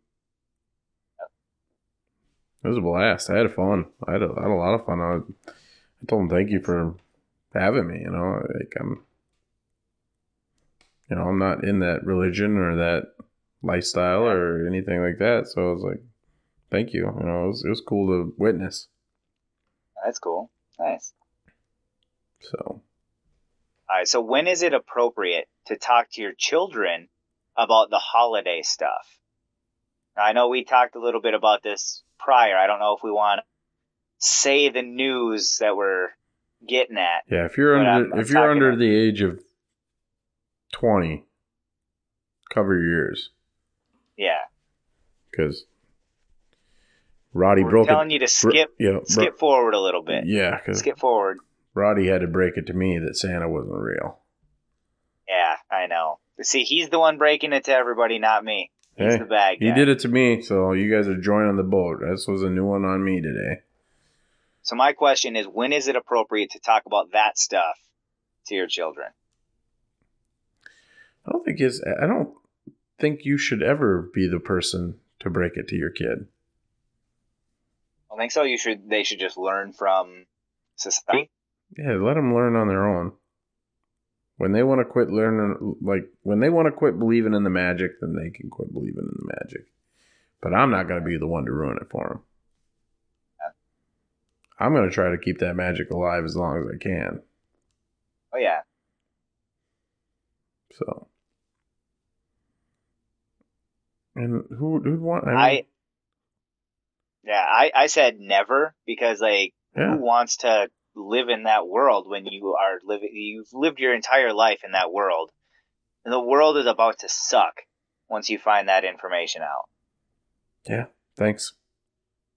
It was a blast. I had fun. I had a, I had a lot of fun. I, I told them thank you for having me. You know, like I'm, you know, I'm not in that religion or that lifestyle or anything like that. So I was like, thank you. You know, it was, it was cool to witness. That's cool. Nice. So All right. So when is it appropriate to talk to your children about the holiday stuff? I know we talked a little bit about this prior. I don't know if we want to say the news that we're getting at. yeah, if you're under I'm- I'm if you're under about- the age of twenty, cover your ears Yeah. because Roddy We're broke telling it. you to skip yeah, bro- skip forward a little bit. yeah, Skip forward. Roddy had to break it to me that Santa wasn't real. Yeah, I know. See, he's the one breaking it to everybody, not me. He's Hey, the bad guy. He did it to me, so you guys are joining the boat. This was a new one on me today. So my question is, when is it appropriate to talk about that stuff to your children? I don't think it's. I don't think you should ever be the person to break it to your kid. I think so. You should. They should just learn from society. Yeah, let them learn on their own. When they want to quit learning, like when they want to quit believing in the magic, then they can quit believing in the magic. But I'm not going to be the one to ruin it for them. I'm going to try to keep that magic alive as long as I can. Oh yeah. So. And who who'd want? I, mean, I yeah, I, I said never because like yeah, who wants to live in that world when you are living you've lived your entire life in that world. And the world is about to suck once you find that information out. yeah. Thanks,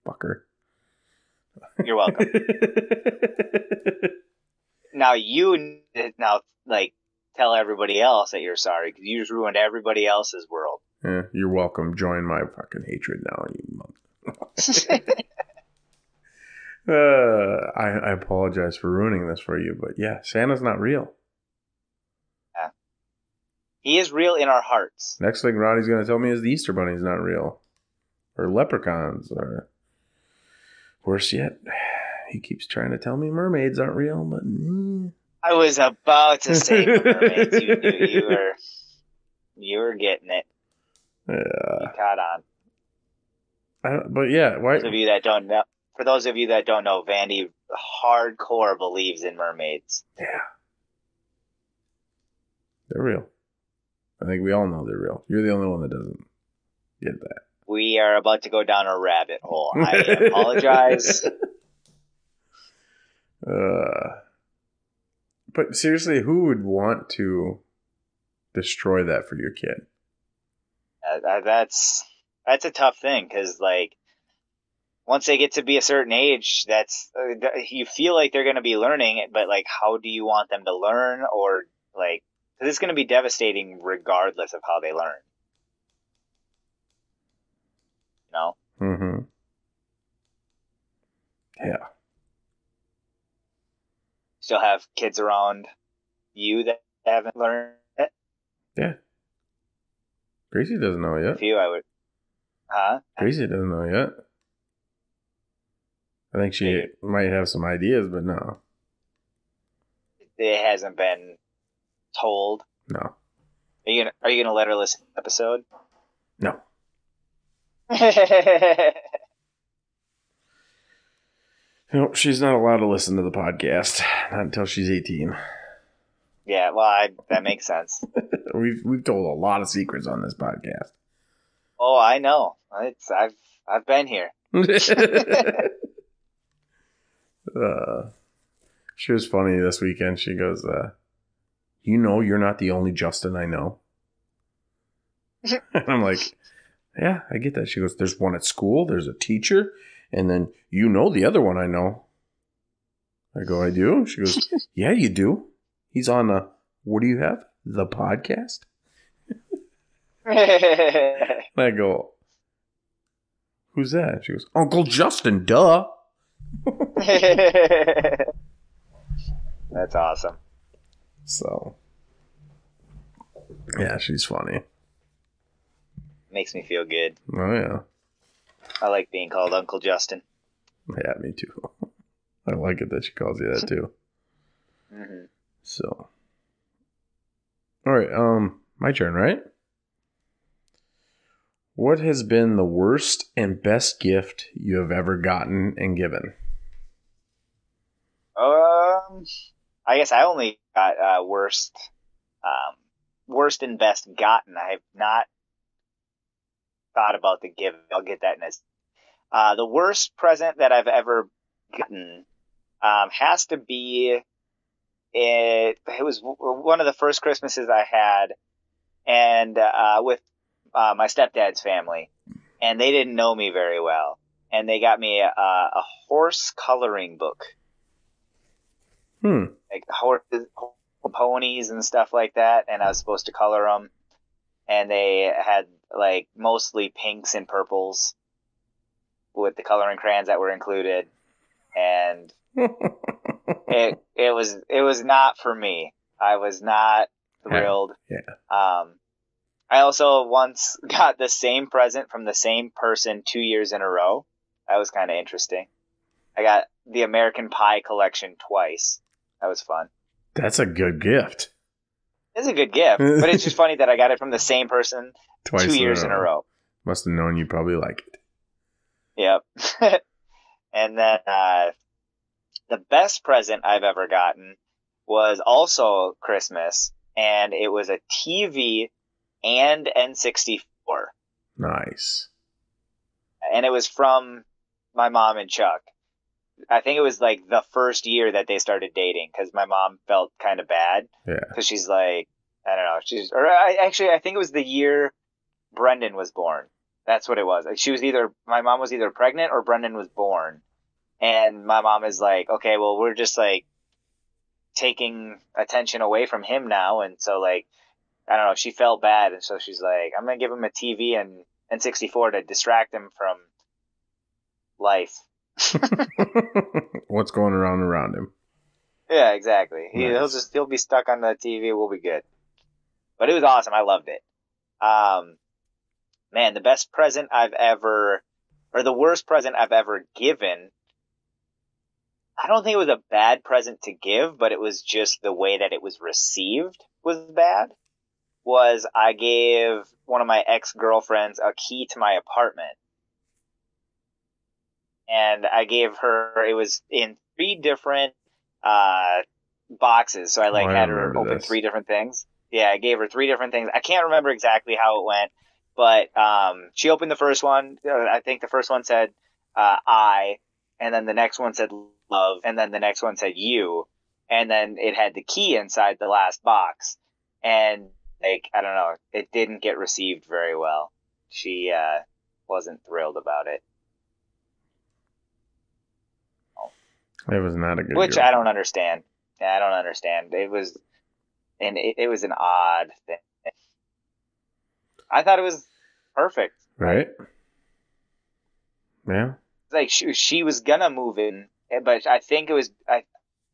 fucker. You're welcome. now you now like tell everybody else that you're sorry because you just ruined everybody else's world. yeah, you're welcome. Join my fucking hatred now, you mother. Uh, I, I apologize for ruining this for you, but yeah, Santa's not real. he is real in our hearts. Next thing Roddy's gonna tell me is the Easter Bunny's not real, or leprechauns, or worse yet, he keeps trying to tell me mermaids aren't real. But mm, I was about to say mermaids. You knew you were you were getting it. yeah, You caught on. But yeah, why? those of you that don't know, for those of you that don't know, Vandy hardcore believes in mermaids. Yeah, they're real. I think we all know they're real. You're the only one that doesn't get that. We are about to go down a rabbit hole. I apologize. Uh, but seriously, who would want to destroy that for your kid? Uh, that's that's a tough thing because like once they get to be a certain age, that's uh, you feel like they're going to be learning, but like how do you want them to learn or like because it's going to be devastating regardless of how they learn. You know. Mm-hmm. Yeah. Still have kids around you that haven't learned it. Yeah. Gracie doesn't know yet. If you, I would. Huh? Gracie doesn't know yet. I think she might have some ideas, but no. It hasn't been told. No. Are you gonna Are you gonna let her listen to the episode? No. Nope, she's not allowed to listen to the podcast. Not until she's 18. yeah, well, I, that makes sense. We've we've told a lot of secrets on this podcast. Oh, I know. It's I've I've been here. uh, she was funny this weekend. She goes, uh, "You know, you're not the only Justin I know." and I'm like, "Yeah, I get that." She goes, "There's one at school. There's a teacher, and then you know the other one I know." I go, "I do." She goes, "Yeah, you do. He's on a what do you have? The podcast." I go, "Who's that?" She goes, "Uncle Justin." Duh. That's awesome. So, yeah, she's funny. Makes me feel good. Oh yeah, I like being called Uncle Justin. yeah, me too. I like it that she calls you that too. hmm So, all right, um, my turn, right? What has been the worst and best gift you have ever gotten and given? Um, I guess I only got uh, worst, um, worst and best gotten. I have not thought about the give. I'll get that in a. Uh, the worst present that I've ever gotten um, has to be it. It was w- one of the first Christmases I had, and uh, with uh, my stepdad's family, and they didn't know me very well, and they got me a, a horse coloring book Hmm. like horses, ponies, and stuff like that, and I was supposed to color them. And they had like mostly pinks and purples with the coloring crayons that were included, and it it was it was not for me. I was not thrilled. Yeah. Um, I also once got the same present from the same person two years in a row. That was kind of interesting. I got the American Pie collection twice. That was fun. That's a good gift. It's a good gift, but it's just funny that I got it from the same person Twice two years in a row. Must have known you probably like it. Yep. and then uh, the best present I've ever gotten was also Christmas, and it was a TV and N64. Nice. And it was from my mom and Chuck. I think it was like the first year that they started dating because my mom felt kind of bad Yeah. because she's like, I don't know, she's or I, actually I think it was the year Brendan was born. That's what it was. Like she was either my mom was either pregnant or Brendan was born, and my mom is like, okay, well we're just like taking attention away from him now, and so like I don't know, she felt bad, and so she's like, I'm gonna give him a TV and N64 to distract him from life. What's going around around him? Yeah, exactly. He, He'll just he'll be stuck on the TV. We'll be good. But it was awesome. I loved it. Um, man, the best present I've ever, or the worst present I've ever given. I don't think it was a bad present to give, but it was just the way that it was received was bad. Was I gave one of my ex girlfriends a key to my apartment, and I gave her it was in three different uh boxes. So I like Oh, I had her open this. three different things. Yeah, I gave her three different things. I can't remember exactly how it went, but um, she opened the first one. Uh, I think the first one said uh, "I," and then the next one said "love," and then the next one said "you," and then it had the key inside the last box. And like I don't know, it didn't get received very well. She uh, wasn't thrilled about it, It was not a good. which girl. I don't understand. I don't understand. It was, and it, it was an odd thing. I thought it was perfect. Right. Yeah. like she, she was gonna move in, eh, but I think it was I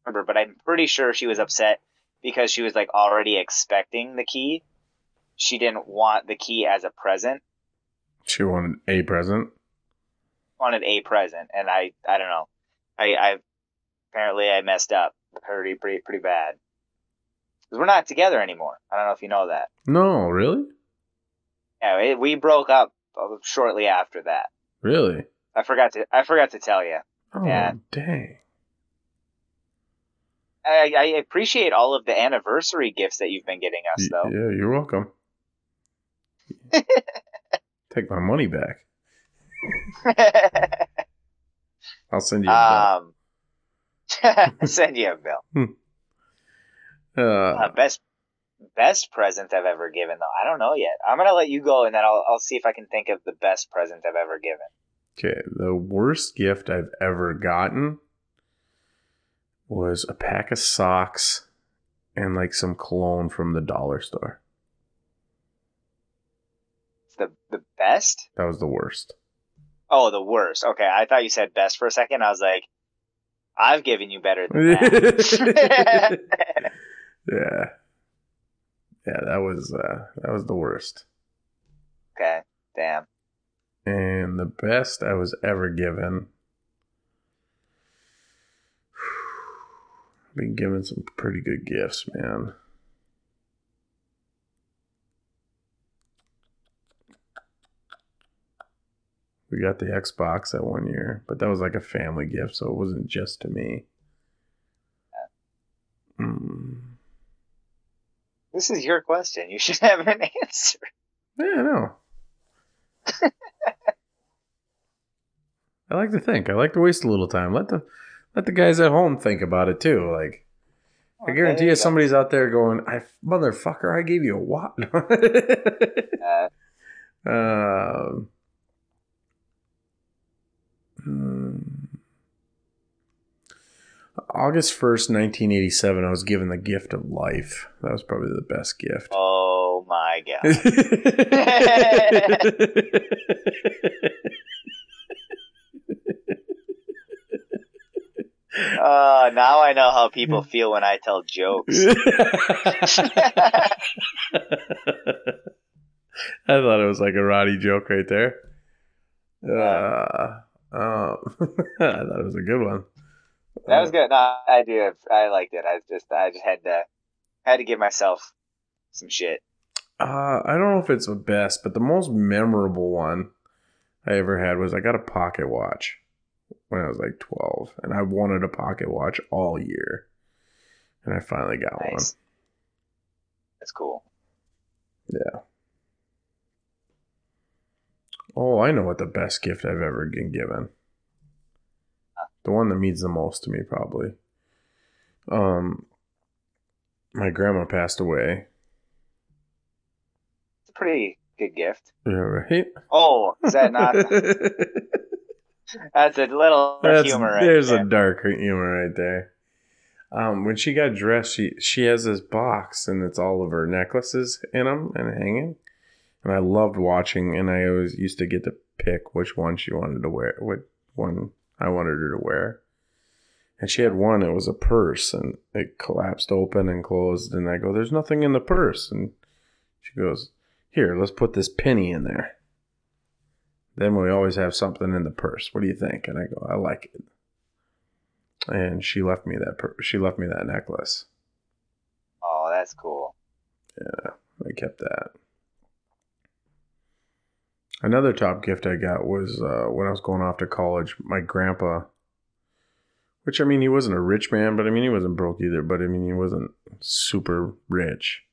remember, but I'm pretty sure she was upset because she was like already expecting the key. She didn't want the key as a present, She wanted a present. wanted a present, and I I don't know, I I apparently I messed up pretty pretty pretty bad. 'Cause we're not together anymore. I don't know if you know that. No, really, Yeah, it, we broke up uh, shortly after that. really. I forgot to I forgot to tell you. Oh, Yeah. dang. I, I appreciate all of the anniversary gifts that you've been getting us, though. Yeah, you're welcome. Take my money back. I'll send you a um, send you a bill. bill. Uh, Uh, best best present I've ever given, though. I don't know yet. I'm gonna let you go, and then I'll I'll see if I can think of the best present I've ever given. okay, the worst gift I've ever gotten was a pack of socks and like some cologne from the dollar store. The the best? That was the worst. Oh, the worst. Okay, I thought you said best for a second. I was like, I've given you better than that. yeah. Yeah, that was uh that was the worst. okay, damn. And the best I was ever given. I've been given some pretty good gifts, man. We got the Xbox that one year, but that was like a family gift, so it wasn't just to me. Mm. This is your question. You should have an answer. Yeah, I know. I like to think. I like to waste a little time. Let the let the guys at home think about it too. Like I guarantee you, go. somebody's out there going, "I motherfucker, I gave you a what?" Uh, um, hmm. August first, nineteen eighty-seven. I was given the gift of life. That was probably the best gift. oh my god. Uh, now I know how people feel when I tell jokes. I thought it was like a Roddy joke right there. Uh, Uh, I thought it was a good one. That was good. No, I do. I liked it. I just, I just had to, had to give myself some shit. Uh, I don't know if it's the best, but the most memorable one I ever had was I got a pocket watch when I was like 12, and I wanted a pocket watch all year, and I finally got Nice. one. That's cool. Yeah. Oh, I know what the best gift I've ever been given. The one that means the most to me, probably. Um, my grandma passed away. It's a pretty good gift. Yeah, right. Oh, is that not? that's a little That's, humor. Right there's there. a dark humor right there. Um, when she got dressed, she she has this box and it's all of her necklaces in them and hanging. And I loved watching, and I always used to get to pick which one she wanted to wear, what one I wanted her to wear. And she had one, it was a purse, and it collapsed open and closed. And I go, There's nothing in the purse. And she goes, Here, let's put this penny in there. Then we always have something in the purse. What do you think? And I go, I like it. And she left me that pur- she left me that necklace. Oh, that's cool. Yeah, I kept that. Another top gift I got was uh, when I was going off to college. My grandpa, which I mean, he wasn't a rich man, but I mean, he wasn't broke either. But I mean, he wasn't super rich.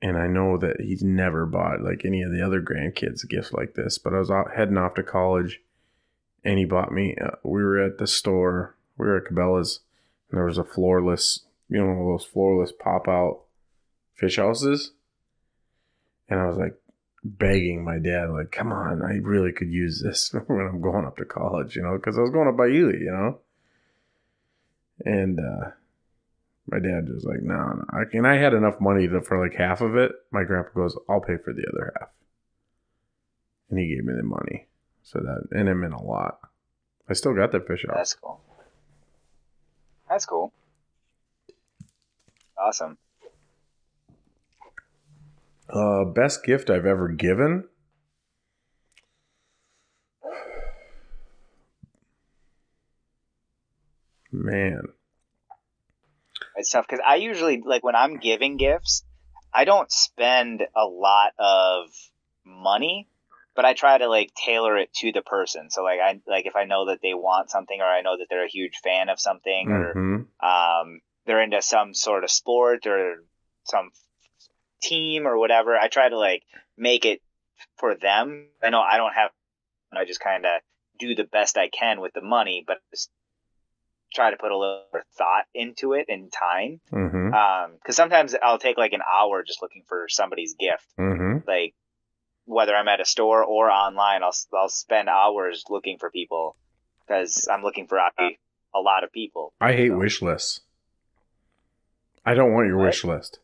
And I know that he's never bought like any of the other grandkids gifts like this. But I was out heading off to college, and he bought me. Uh, we were at the store. We were at Cabela's, and there was a floorless, you know, those floorless pop out fish houses. And I was like begging my dad, like, come on, I really could use this when I'm going up to college, you know, because I was going up by Ely, you know. And uh, my dad was like, no, no. I, I had enough money to, for like half of it. My grandpa goes, I'll pay for the other half. And he gave me the money. So that, and it meant a lot. I still got that fish house. That's cool. That's cool. Awesome. Uh, best gift I've ever given. Man, It's tough because I usually like when I'm giving gifts, I don't spend a lot of money, but I try to like tailor it to the person. So like I like if I know that they want something or I know that they're a huge fan of something or Mhm. um, they're into some sort of sport or some team or whatever. I try to like make it for them. I know I don't have, I just kind of do the best I can with the money, but just try to put a little more thought into it and time. Mhm. Um, cause sometimes I'll take like an hour just looking for somebody's gift. Mhm. Like whether I'm at a store or online, I'll, I'll spend hours looking for people because I'm looking for a, a lot of people. I hate So- wish lists. I don't want your What? wish list.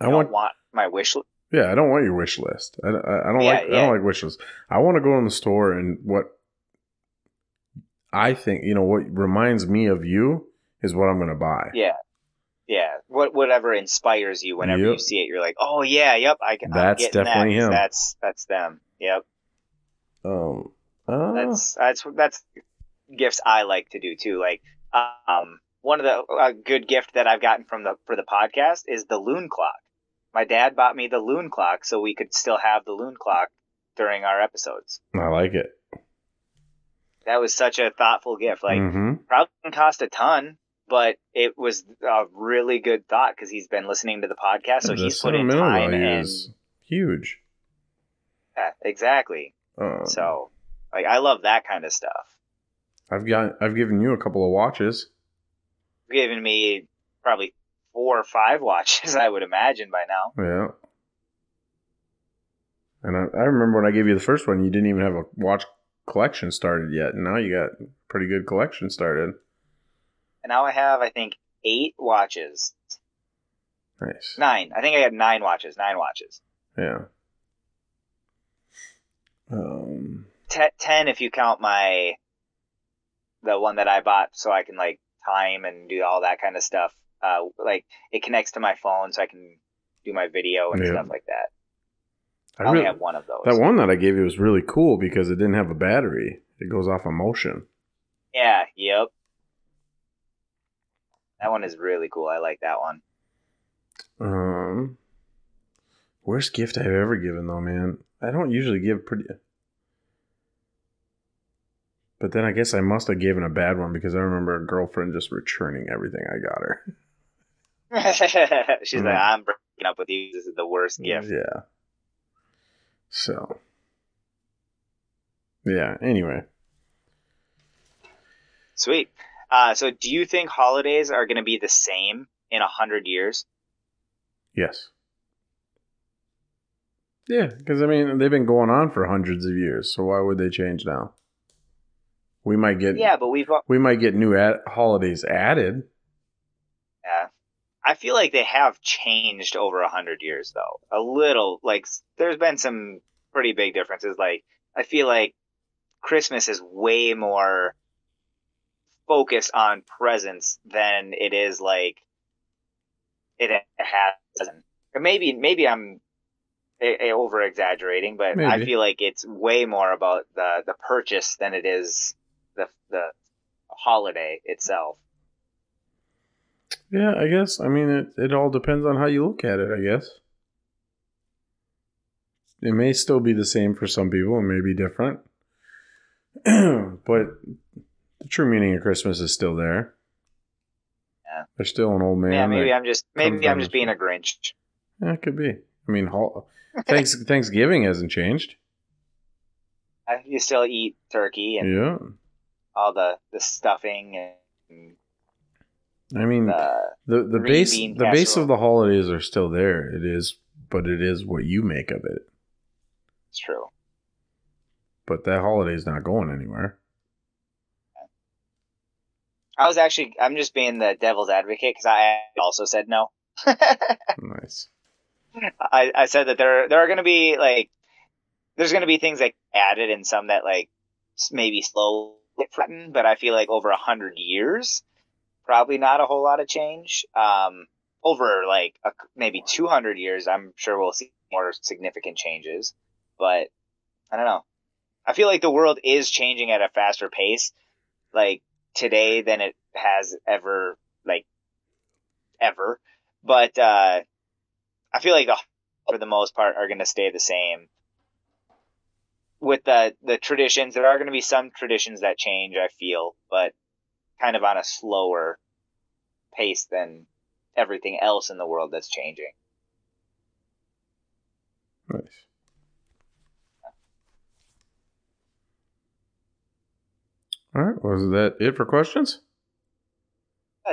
I want, want my wish list. yeah, I don't want your wish list. I, I, I don't Yeah, like, I don't like wish lists. I want to go in the store and what I think, you know, what reminds me of you is what I'm going to buy. Yeah. Yeah. What whatever inspires you whenever you see it, you're like, oh yeah, yep, I can. That's definitely that him. That's that's them. Yep. Um, uh, That's that's that's gifts I like to do too. Like, um, one of the a good gift that I've gotten from the for the podcast is the loon clock. My dad bought me the loon clock so we could still have the loon clock during our episodes. I like it. That was such a thoughtful gift. Like, Mhm. probably didn't cost a ton, but it was a really good thought because he's been listening to the podcast, so The he's put in time and is huge. yeah, exactly. Um, So, like, I love that kind of stuff. I've got, I've given you a couple of watches. Given me probably four or five watches, I would imagine by now. Yeah. And I, I remember when I gave you the first one, you didn't even have a watch collection started yet. And now you got a pretty good collection started. And now I have, I think, eight watches. Nice. Nine. I think I had nine watches. Nine watches. Yeah. Um, Te- ten if you count my the one that I bought, so I can like time and do all that kind of stuff. Uh, like it connects to my phone, so I can do my video and Yeah. stuff like that. I, I only really, have one of those. that one that I gave you was really cool because it didn't have a battery. It goes off of motion. Yeah, yep. That one is really cool. I like that one. Um, worst gift I've ever given though, man. I don't usually give pretty. But then I guess I must have given a bad one because I remember a girlfriend just returning everything I got her. She's Mm. like, I'm breaking up with you. This is the worst gift. Yeah. So. Yeah. Anyway, Sweet. Uh, so, do you think holidays are going to be the same in a hundred years? yes. Yeah, because I mean they've been going on for hundreds of years, so why would they change now? We might get Yeah, but we've. we might get new ad- holidays added. Yeah. I feel like they have changed over a hundred years, though. A little. Like, there's been some pretty big differences. Like, I feel like Christmas is way more focused on presents than it is like it has. Or maybe, maybe I'm over exaggerating, but I feel like it's way more about the the purchase than it is the the holiday itself. Yeah, I guess. I mean, it, it all depends on how you look at it, I guess. It may still be the same for some people, it may be different. but the true meaning of Christmas is still there. Yeah. There's still an old man. yeah, maybe I'm just maybe I'm just being a Grinch. yeah, it could be. I mean, hol- thanks, Thanksgiving hasn't changed. You still eat turkey and Yeah. all the the stuffing and I mean, the the, the base the base of the holidays are still there. It is, but it is what you make of it. it's true. But that holiday's not going anywhere. I was actually I'm just being the devil's advocate because I also said no. Nice. I, I said that there there are going to be like there's going to be things like added and some that like maybe slow but I feel like over a hundred years, probably not a whole lot of change. Um, over like a, maybe two hundred years, I'm sure we'll see more significant changes. But I don't know. I feel like the world is changing at a faster pace, like today than it has ever like ever. But uh, I feel like the for the most part are going to stay the same. With the the traditions, there are going to be some traditions that change. I feel, but kind of on a slower pace than everything else in the world that's changing. Nice. All right. Was that it for questions?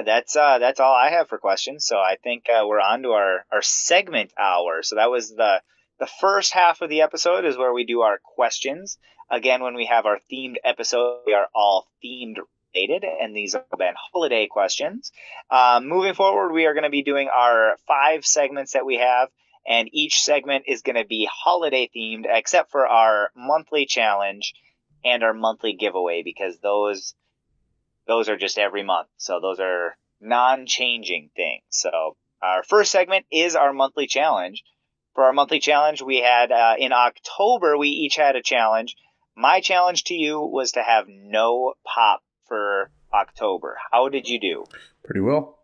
That's uh, that's all I have for questions. So I think uh, we're on to our, our segment hour. So that was the the first half of the episode is where we do our questions. Again, when we have our themed episode, we are all themed related, and these have been holiday questions. Um, moving forward, we are going to be doing our five segments that we have, and each segment is going to be holiday themed, except for our monthly challenge and our monthly giveaway, because those those are just every month. So those are non-changing things. So our first segment is our monthly challenge. For our monthly challenge, we had uh, in October we each had a challenge. My challenge to you was to have no pop for October. How did you do? Pretty well.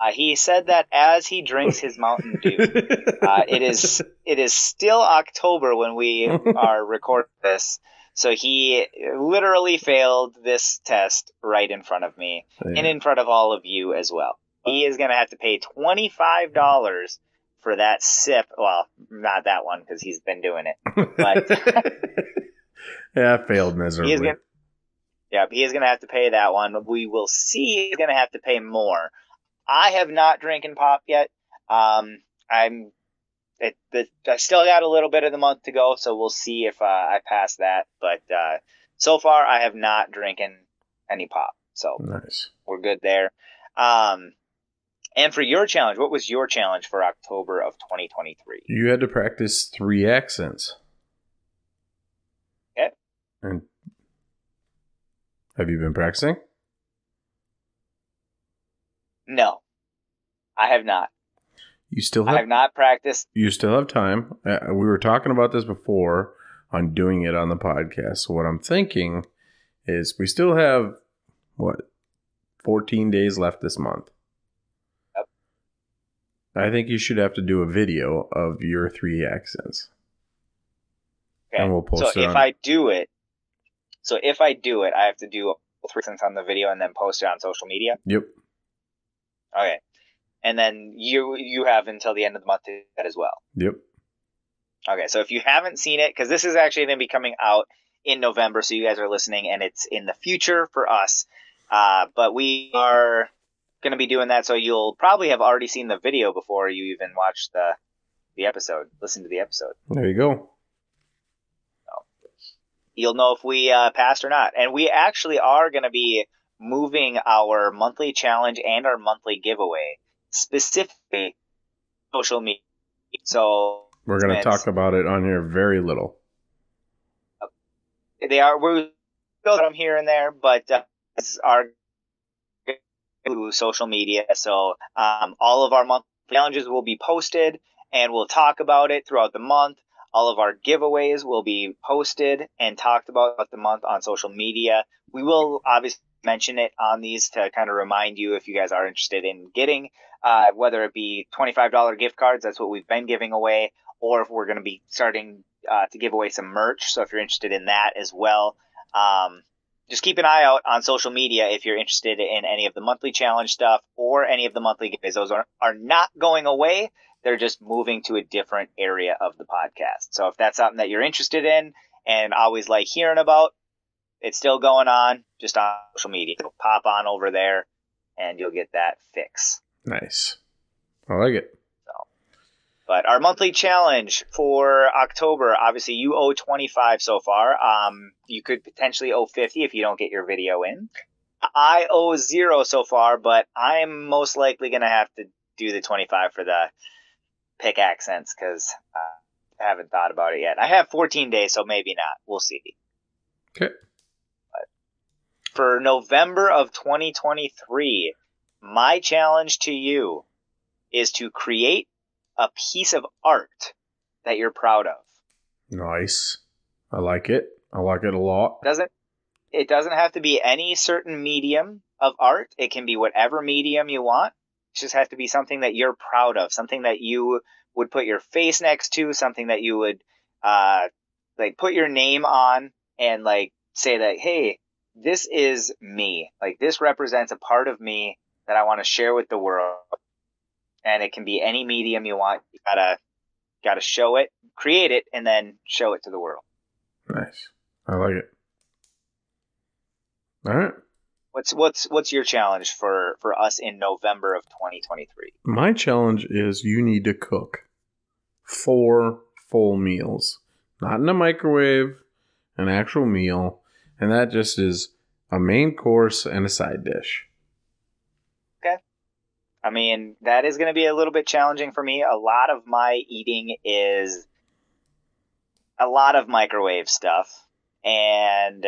Uh, he said that as he drinks his Mountain Dew. Uh, it is it is still October when we are recording this, so he literally failed this test right in front of me and in front of all of you as well. He is going to have to pay twenty five dollars for that sip. Well, not that one because he's been doing it. but- yeah, I failed miserably. He is going. Yep, he is going to have to pay that one. We will see. He's going to have to pay more. I have not drinking pop yet. Um, I'm. It, the, I still got a little bit of the month to go, so we'll see if uh, I pass that. But uh, so far, I have not drinking any pop, so nice. we're good there. Um, and for your challenge, what was your challenge for October of 2023? You had to practice three accents. Okay. And have you been practicing? No, I have not. You still have, I have not practiced. you still have time. Uh, we were talking about this before on doing it on the podcast. So what I'm thinking is we still have what 14 days left this month. Yep. I think you should have to do a video of your three accents. Okay. And we'll post so it So if on- I do it, so if I do it, I have to do three cents on the video and then post it on social media. Yep. Okay. And then you you have until the end of the month to do that as well. Yep. Okay, so if you haven't seen it, because this is actually going to be coming out in November, so you guys are listening, and it's in the future for us. Uh, but we are going to be doing that, so you'll probably have already seen the video before you even watch the the episode, listen to the episode. There you go. You'll know if we uh, passed or not. And we actually are going to be moving our monthly challenge and our monthly giveaway specifically social media. So We're going to talk about it on here very little. they are we build them here and there, but uh, it's our social media. So um, all of our monthly challenges will be posted, and we'll talk about it throughout the month. All of our giveaways will be posted and talked about throughout the month on social media. We will obviously mention it on these to kind of remind you if you guys are interested in getting, uh, whether it be $25 gift cards, that's what we've been giving away, or if we're going to be starting uh, to give away some merch. So if you're interested in that as well, um, just keep an eye out on social media if you're interested in any of the monthly challenge stuff or any of the monthly giveaways. Those are, are not going away. They're just moving to a different area of the podcast. So if that's something that you're interested in and always like hearing about, it's still going on just on social media. It'll pop on over there and you'll get that fix. Nice. I like it. So, But our monthly challenge for October, obviously you owe 25 so far. Um, you could potentially owe 50 if you don't get your video in. I owe zero so far, but I'm most likely going to have to do the 25 for the pick accents because uh, I haven't thought about it yet. I have 14 days, so maybe not. We'll see. Okay. For November of 2023, my challenge to you is to create a piece of art that you're proud of. Nice. I like it. I like it a lot. doesn't it doesn't have to be any certain medium of art. It can be whatever medium you want. Just has to be something that you're proud of, something that you would put your face next to, something that you would uh like put your name on and like say that hey, this is me. Like this represents a part of me that I want to share with the world. And it can be any medium you want. You gotta gotta show it, create it, and then show it to the world. Nice. I like it. All right. What's what's what's your challenge for for us in November of 2023? My challenge is you need to cook four full meals, not in a microwave, an actual meal, and that just is a main course and a side dish. Okay. I mean, that is going to be a little bit challenging for me. A lot of my eating is a lot of microwave stuff and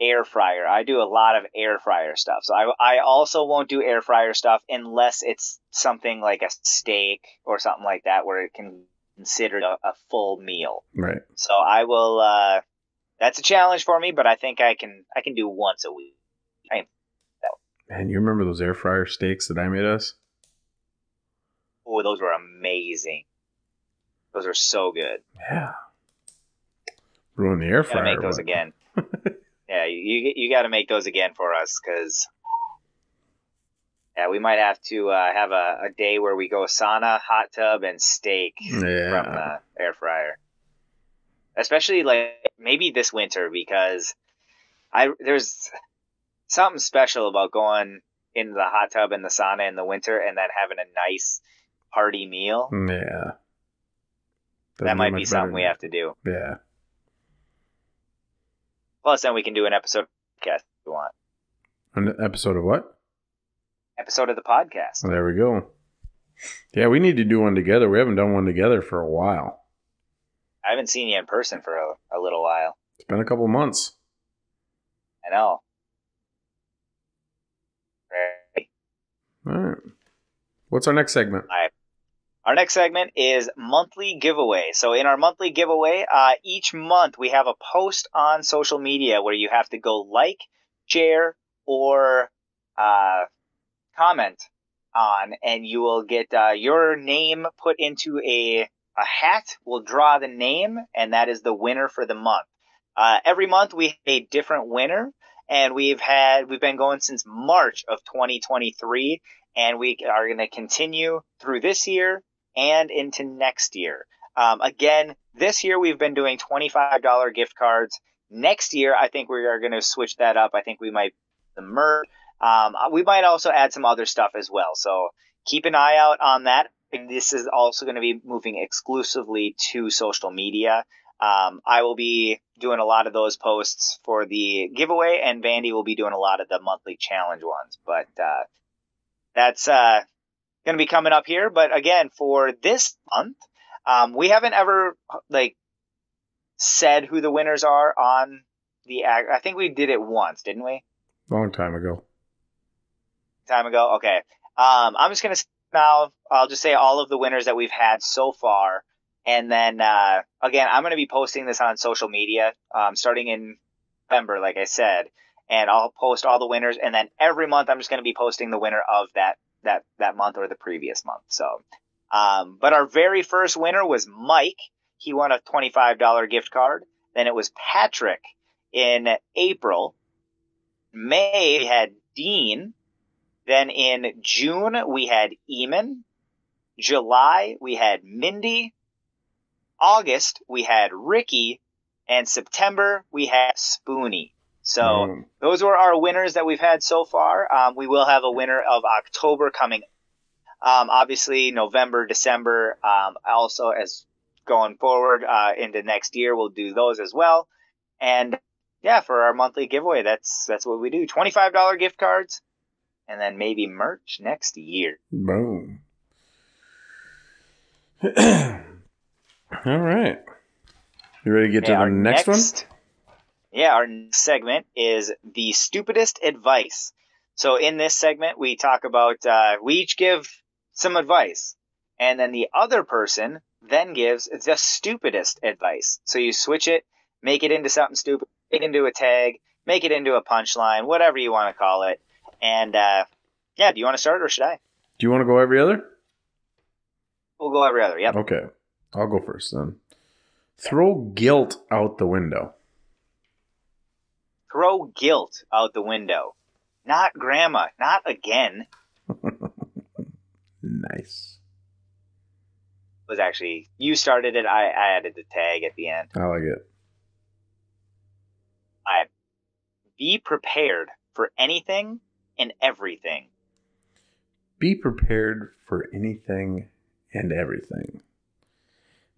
air fryer. I do a lot of air fryer stuff. So I, I also won't do air fryer stuff unless it's something like a steak or something like that where it can considered a, a full meal. Right. So I will. Uh, that's a challenge for me, but I think I can. I can do once a week. Man, you remember those air fryer steaks that I made us? Oh, those were amazing. Those are so good. Yeah. Ruin the air Gotta fryer. make those but- again. Yeah, you you, got to make those again for us because. Yeah, we might have to uh, have a, a day where we go sauna, hot tub, and steak from the air fryer. Especially like maybe this winter because I there's something special about going in the hot tub and the sauna in the winter and then having a nice hearty meal. Yeah. that might be something we have to do. Yeah. Plus, then we can do an episode of podcast if we want. An episode of what? Episode of the podcast. Well, there we go. Yeah, we need to do one together. We haven't done one together for a while. I haven't seen you in person for a, a little while. It's been a couple months. I know. Right. All right. What's our next segment? Our next segment is monthly giveaway. So in our monthly giveaway, uh, each month we have a post on social media where you have to go like, share, or uh, comment on, and you will get uh, your name put into a a hat. We'll draw the name, and that is the winner for the month. Uh, every month we have a different winner, and we've had we've been going since March of 2023, and we are going to continue through this year and into next year. Um, again, this year we've been doing $25 gift cards. Next year, I think we are going to switch that up. I think we might the merch. Um, we might also add some other stuff as well. So keep an eye out on that. This is also going to be moving exclusively to social media. Um, I will be doing a lot of those posts for the giveaway, and Vandy will be doing a lot of the monthly challenge ones. But uh, that's uh, going to be coming up here. But again, for this month, um, we haven't ever like said who the winners are on the. I think we did it once, didn't we? Long time ago. Time ago. Okay. Um, I'm just gonna now. I'll just say all of the winners that we've had so far, and then uh, again, I'm gonna be posting this on social media um, starting in November, like I said, and I'll post all the winners, and then every month I'm just gonna be posting the winner of that that that month or the previous month. So, um, but our very first winner was Mike. He won a $25 gift card. Then it was Patrick in April. May we had Dean. Then in June we had Eamon. July we had Mindy. August we had Ricky. And September we had Spoonie. So mm. those were our winners that we've had so far. Um, we will have a winner of October coming. Um, obviously, November, December, um, also as going forward uh, into next year, we'll do those as well. And yeah, for our monthly giveaway, that's that's what we do: twenty five dollar gift cards, and then maybe merch next year. Boom. All right. You ready to get to the next, next one? Yeah, our next segment is the stupidest advice. So in this segment, we talk about uh, we each give some advice, and then the other person then gives the stupidest advice. So you switch it, make it into something stupid, make it into a tag, make it into a punchline, whatever you want to call it. And uh, yeah, do you want to start or should I? Do you want to go every other? We'll go every other. Yep. Okay, I'll go first then. Throw guilt out the window throw guilt out the window. Not grandma, not again. nice. Was actually you started it. I, I added the tag at the end. I like it. I be prepared for anything and everything. Be prepared for anything and everything.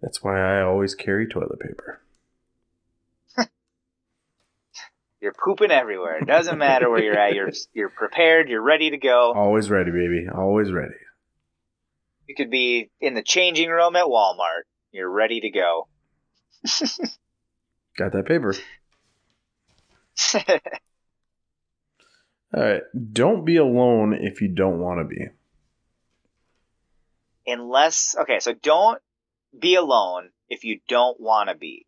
That's why I always carry toilet paper. You're pooping everywhere. It doesn't matter where you're at. You're you're prepared. You're ready to go. Always ready, baby. Always ready. You could be in the changing room at Walmart. You're ready to go. Got that paper. All right. Don't be alone if you don't want to be. Unless, okay, so don't be alone if you don't want to be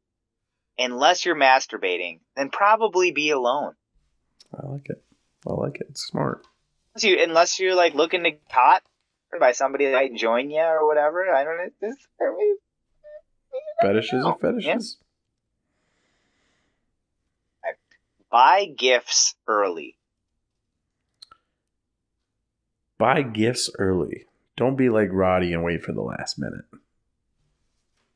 unless you're masturbating, then probably be alone. I like it. I like it. It's smart. Unless, you, unless you're like looking to caught by somebody that might join you or whatever. I don't know. This, I mean, fetishes are fetishes. Yeah. Buy gifts early. Buy gifts early. Don't be like Roddy and wait for the last minute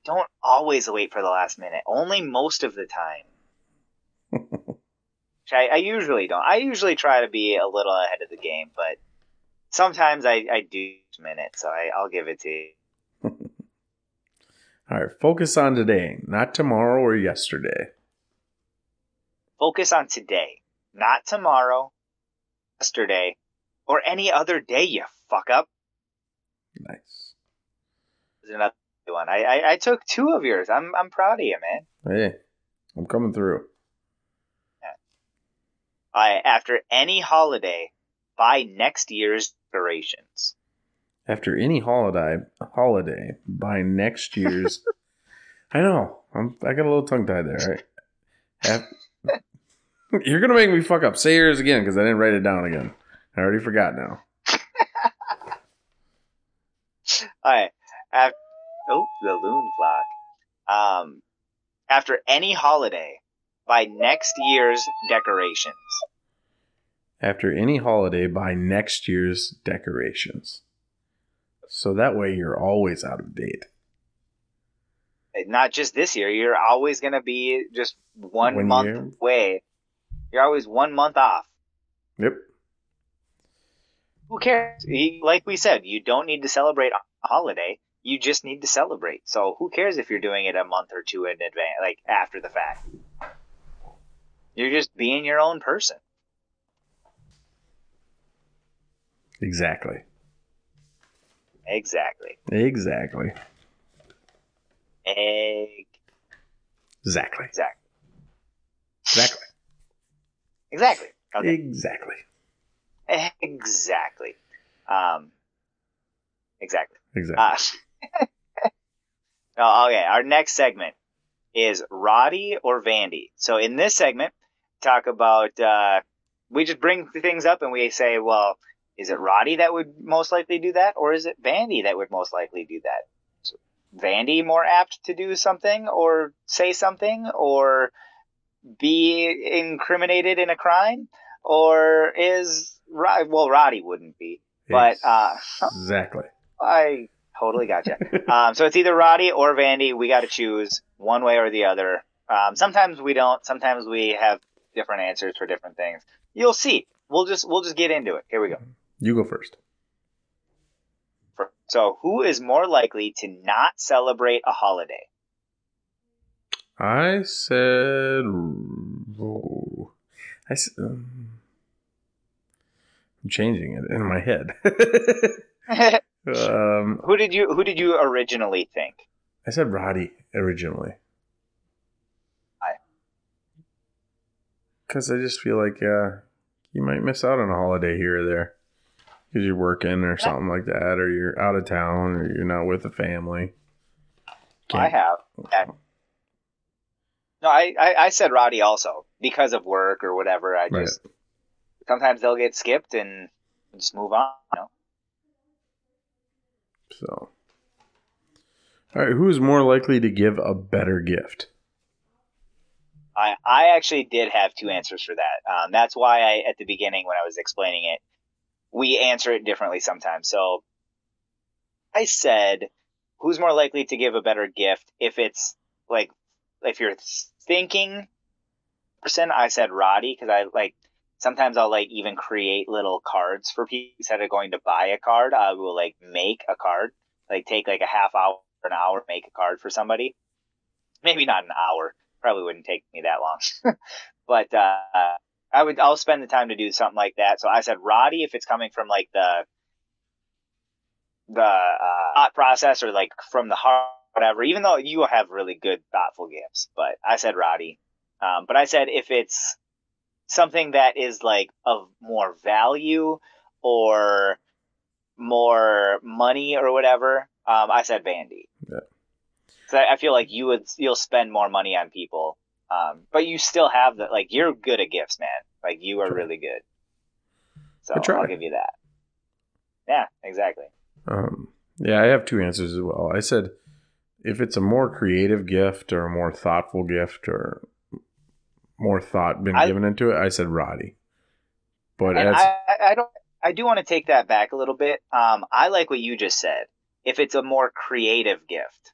don't always wait for the last minute. Only most of the time. I, I, usually don't. I usually try to be a little ahead of the game, but sometimes I, I do minute, so I, I'll give it to you. All right, focus on today, not tomorrow or yesterday. Focus on today, not tomorrow, yesterday, or any other day, you fuck up. Nice. There's another one. I, I, I took two of yours. I'm I'm proud of you, man. Hey, I'm coming through. I after any holiday, buy next year's decorations. After any holiday, holiday by next year's. I know. I'm. I got a little tongue tied there. Right? Af- You're gonna make me fuck up. Say yours again because I didn't write it down again. I already forgot now. All right. Af- oh, the loon clock. Um, after any holiday, by next year's decorations. After any holiday by next year's decorations. So that way you're always out of date. Not just this year. You're always gonna be just one, One month year. away. You're always one month off. Yep. Who cares? Like we said, you don't need to celebrate a holiday. You just need to celebrate. So who cares if you're doing it a month or two in advance, like after the fact? You're just being your own person. Exactly. Exactly. Exactly. Egg. Exactly. Exactly. Exactly. Exactly. Okay. Exactly. Exactly. Um. Exactly. Exactly. Uh, oh, okay, our next segment is Roddy or Vandy. So in this segment, talk about uh, we just bring things up and we say, well, is it Roddy that would most likely do that, or is it Vandy that would most likely do that? So, Vandy more apt to do something or say something or be incriminated in a crime, or is Rod- well Roddy wouldn't be, but uh, exactly. I totally gotcha. um, so it's either Roddy or Vandy. We got to choose one way or the other. Um, sometimes we don't. Sometimes we have different answers for different things. You'll see. We'll just we'll just get into it. Here we go. You go first. So who is more likely to not celebrate a holiday? I said. Oh, I. s- Um, I'm changing it in my head. um, who did you who did you originally think? I said Roddy originally. Why? Because I just feel like uh, you might miss out on a holiday here or there. Because you're working or something like that, or you're out of town, or you're not with the family. I have. No, I, I I said Roddy also because of work or whatever. I Right. just sometimes they'll get skipped and just move on. You know? So, all right, who is more likely to give a better gift? I, I actually did have two answers for that. Um, that's why I, at the beginning, when I was explaining it, we answer it differently sometimes. So I said, who's more likely to give a better gift if it's like, if you're thinking person, I said Roddy, because I like, sometimes I'll like even create little cards for people instead of going to buy a card. I will like make a card, like take like a half hour, an hour, make a card for somebody. Maybe not an hour probably wouldn't take me that long. but uh, I would I'll spend the time to do something like that. So I said Roddy if it's coming from like the the uh, thought process or like from the heart, whatever. Even though you have really good thoughtful gifts, but I said Roddy. Um, but I said if it's something that is like of more value or more money or whatever, um, I said Vandy. Yeah. So I feel like you would you'll spend more money on people, um, but you still have the like you're good at gifts, man. Like you are really good. So. I'll give you that. Yeah, exactly. Um, yeah, I have two answers as well. I said if it's a more creative gift or a more thoughtful gift or more thought been I- given into it, I said Roddy. But as I, I- don't. I do want to take that back a little bit. Um, I like what you just said. If it's a more creative gift,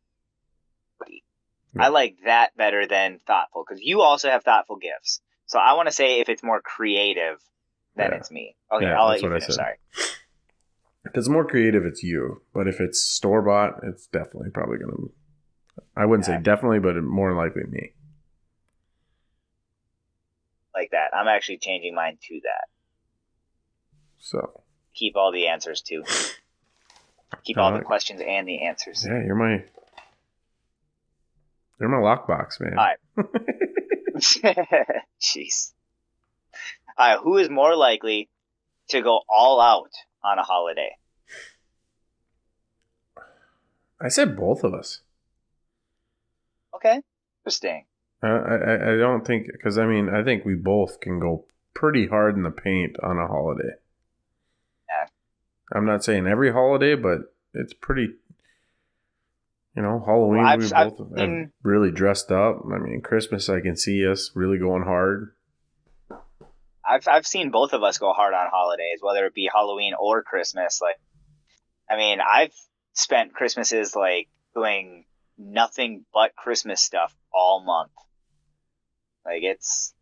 I like that better than thoughtful because you also have thoughtful gifts. So I want to say if it's more creative, then Yeah. it's me. Okay, Yeah, I'll let you what I finish. Sorry. if it's more creative, it's you. But if it's store bought, it's definitely probably gonna. I wouldn't Yeah. say definitely, but more likely me. Like that. I'm actually changing mine to that. So Keep all the answers too. Keep all the questions and the answers. yeah, you're my. You're my lockbox, man. Alright. Jeez. All right, who is more likely to go all out on a holiday? I said both of us. Okay, interesting. I I, I don't think because I mean I think we both can go pretty hard in the paint on a holiday. Yeah. I'm not saying every holiday, but it's pretty. You know, Halloween Well, we both I've have seen- really dressed up. I mean, Christmas I can see us really going hard. I've I've seen both of us go hard on holidays, whether it be Halloween or Christmas. Like, I mean, I've spent Christmases like doing nothing but Christmas stuff all month. Like it's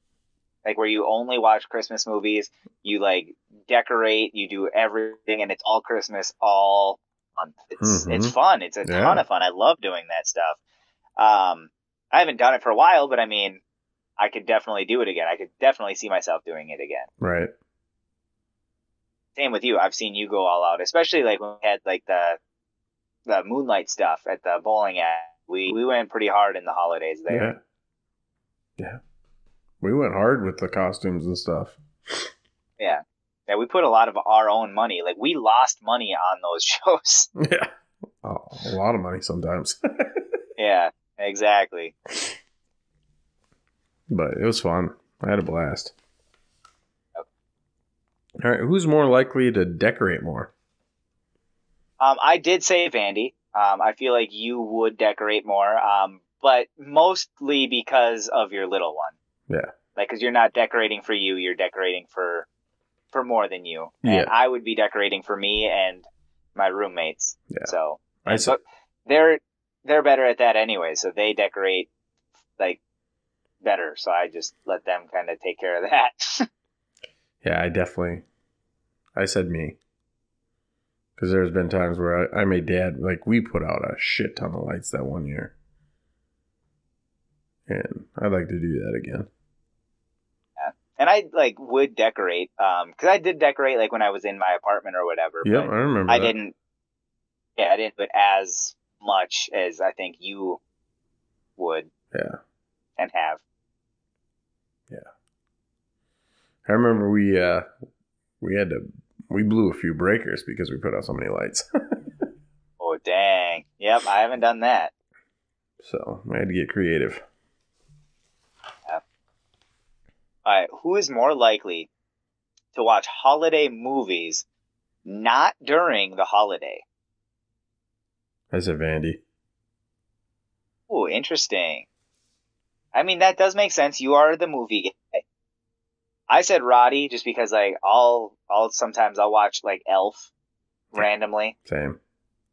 like where you only watch Christmas movies, you like decorate, you do everything, and it's all Christmas all month. It's Mhm. it's fun. It's a Yeah. ton of fun. I love doing that stuff. Um, I haven't done it for a while, but I mean, I could definitely do it again. I could definitely see myself doing it again. Right. Same with you. I've seen you go all out, especially like when we had like the the moonlight stuff at the bowling alley. We we went pretty hard in the holidays there. Yeah. Yeah. We went hard with the costumes and stuff. Yeah. Yeah, we put a lot of our own money. Like we lost money on those shows. Yeah. Oh, a lot of money sometimes. yeah, exactly. but it was fun. I had a blast. All right, who's more likely to decorate more? Um, I did say Vandy. Um, I feel like you would decorate more, um, but mostly because of your little one. Yeah. Like, because you're not decorating for you, you're decorating for for more than you. And Yeah. I would be decorating for me and my roommates. Yeah. So, I but they're they're better at that anyway. So they decorate like better. So I just let them kind of take care of that. yeah, I definitely. I said me. Because there's been times where I, I made dad, like, we put out a shit ton of lights that one year. And I'd like to do that again. And I like would decorate um because I did decorate like when I was in my apartment or whatever. Yeah, I remember. I that. didn't. Yeah, I didn't it as much as I think you would Yeah. and have. Yeah. I remember we uh we had to we blew a few breakers because we put out so many lights. Oh dang! Yep, I haven't done that. so I had to get creative. All right, who is more likely to watch holiday movies not during the holiday? I said Vandy. Oh, interesting. I mean, that does make sense. You are the movie guy. I said Roddy just because like I'll I'll sometimes I'll watch like Elf randomly Same.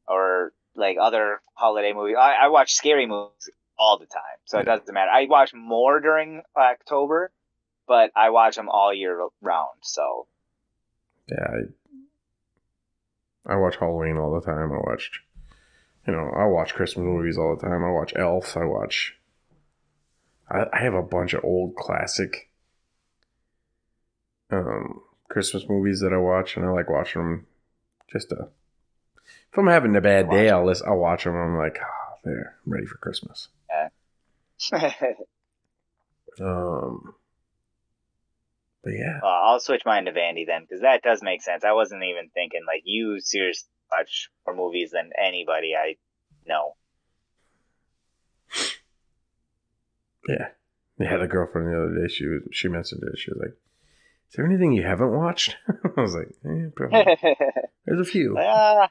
or like other holiday movies. I, I watch scary movies all the time, so it doesn't matter. I watch more during October, but I watch them all year round. So Yeah, I, I watch Halloween all the time. I watched, you know, I watch Christmas movies all the time. I watch Elf. I watch. I, I have a bunch of old classic um, Christmas movies that I watch, and I like watching them. Just to, if I'm having a bad day, I'll listen, I'll watch them. I'm like, oh, there, I'm ready for Christmas. Um, but yeah, Well, I'll switch mine to Vandy then, because that does make sense. I wasn't even thinking like you seriously watch more movies than anybody I know. yeah, I had a girlfriend the other day, she was, she mentioned it. She was like, "Is there anything you haven't watched?" I was like, eh, probably. "There's a few." Ah,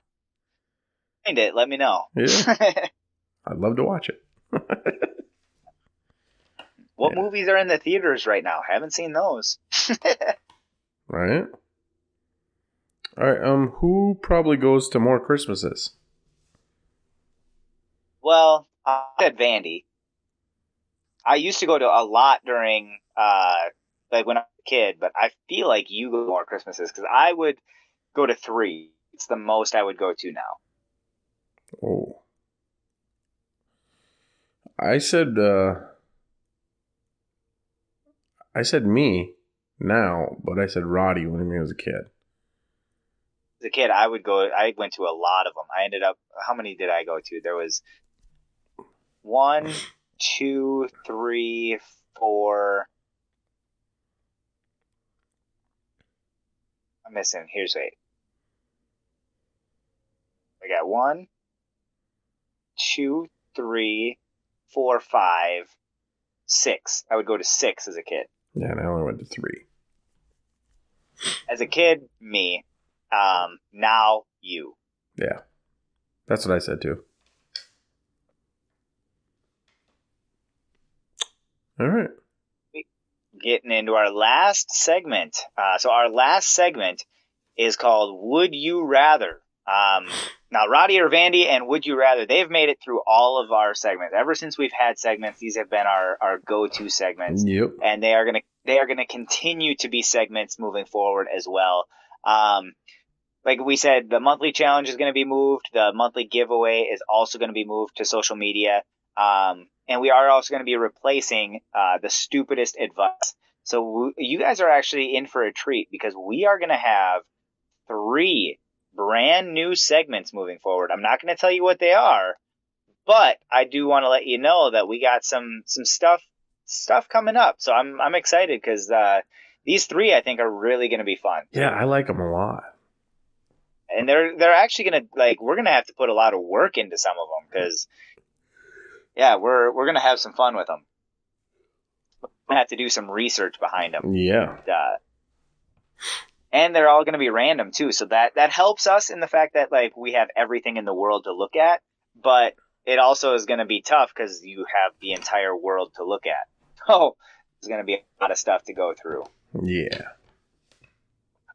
find it. Let me know. Yeah, I'd love to watch it. What Yeah. movies are in the theaters right now? Haven't seen those. Right. All right. Um, who probably goes to more Christmases? Well, I said Vandy. I used to go to a lot during, uh, like when I was a kid, but I feel like you go more Christmases because I would go to three. It's the most I would go to now. Oh, I said. uh I said me now, but I said Roddy when he was a kid. As a kid, I would go. I went to a lot of them. I ended up. How many did I go to? There was one, two, three, four. I'm missing. Here's eight. I got one, two, three, four, five, six. I would go to six as a kid. Yeah, and I only went to three. As a kid, me. Um, now you. Yeah. That's what I said too. All right. Getting into our last segment. Uh, so our last segment is called "Would You Rather." Um, now, Roddy or Vandy and Would You Rather, they've made it through all of our segments. Ever since we've had segments, these have been our, our go-to segments. Yep. and they are gonna they are gonna continue to be segments moving forward as well. Um, like we said, the monthly challenge is going to be moved. The monthly giveaway is also going to be moved to social media. Um, and we are also going to be replacing uh, the stupidest advice. So w- you guys are actually in for a treat because we are going to have three brand new segments moving forward. I'm not going to tell you what they are, but I do want to let you know that we got some some stuff stuff coming up. So I'm I'm excited because uh, these three I think are really going to be fun. Yeah, I like them a lot. and they're they're actually gonna like we're gonna have to put a lot of work into some of them because yeah we're we're gonna have some fun with them we're gonna have to do some research behind them Yeah. uh, and they're all gonna be random too so that that helps us in the fact that like we have everything in the world to look at but it also is gonna be tough because you have the entire world to look at oh there's gonna be a lot of stuff to go through Yeah.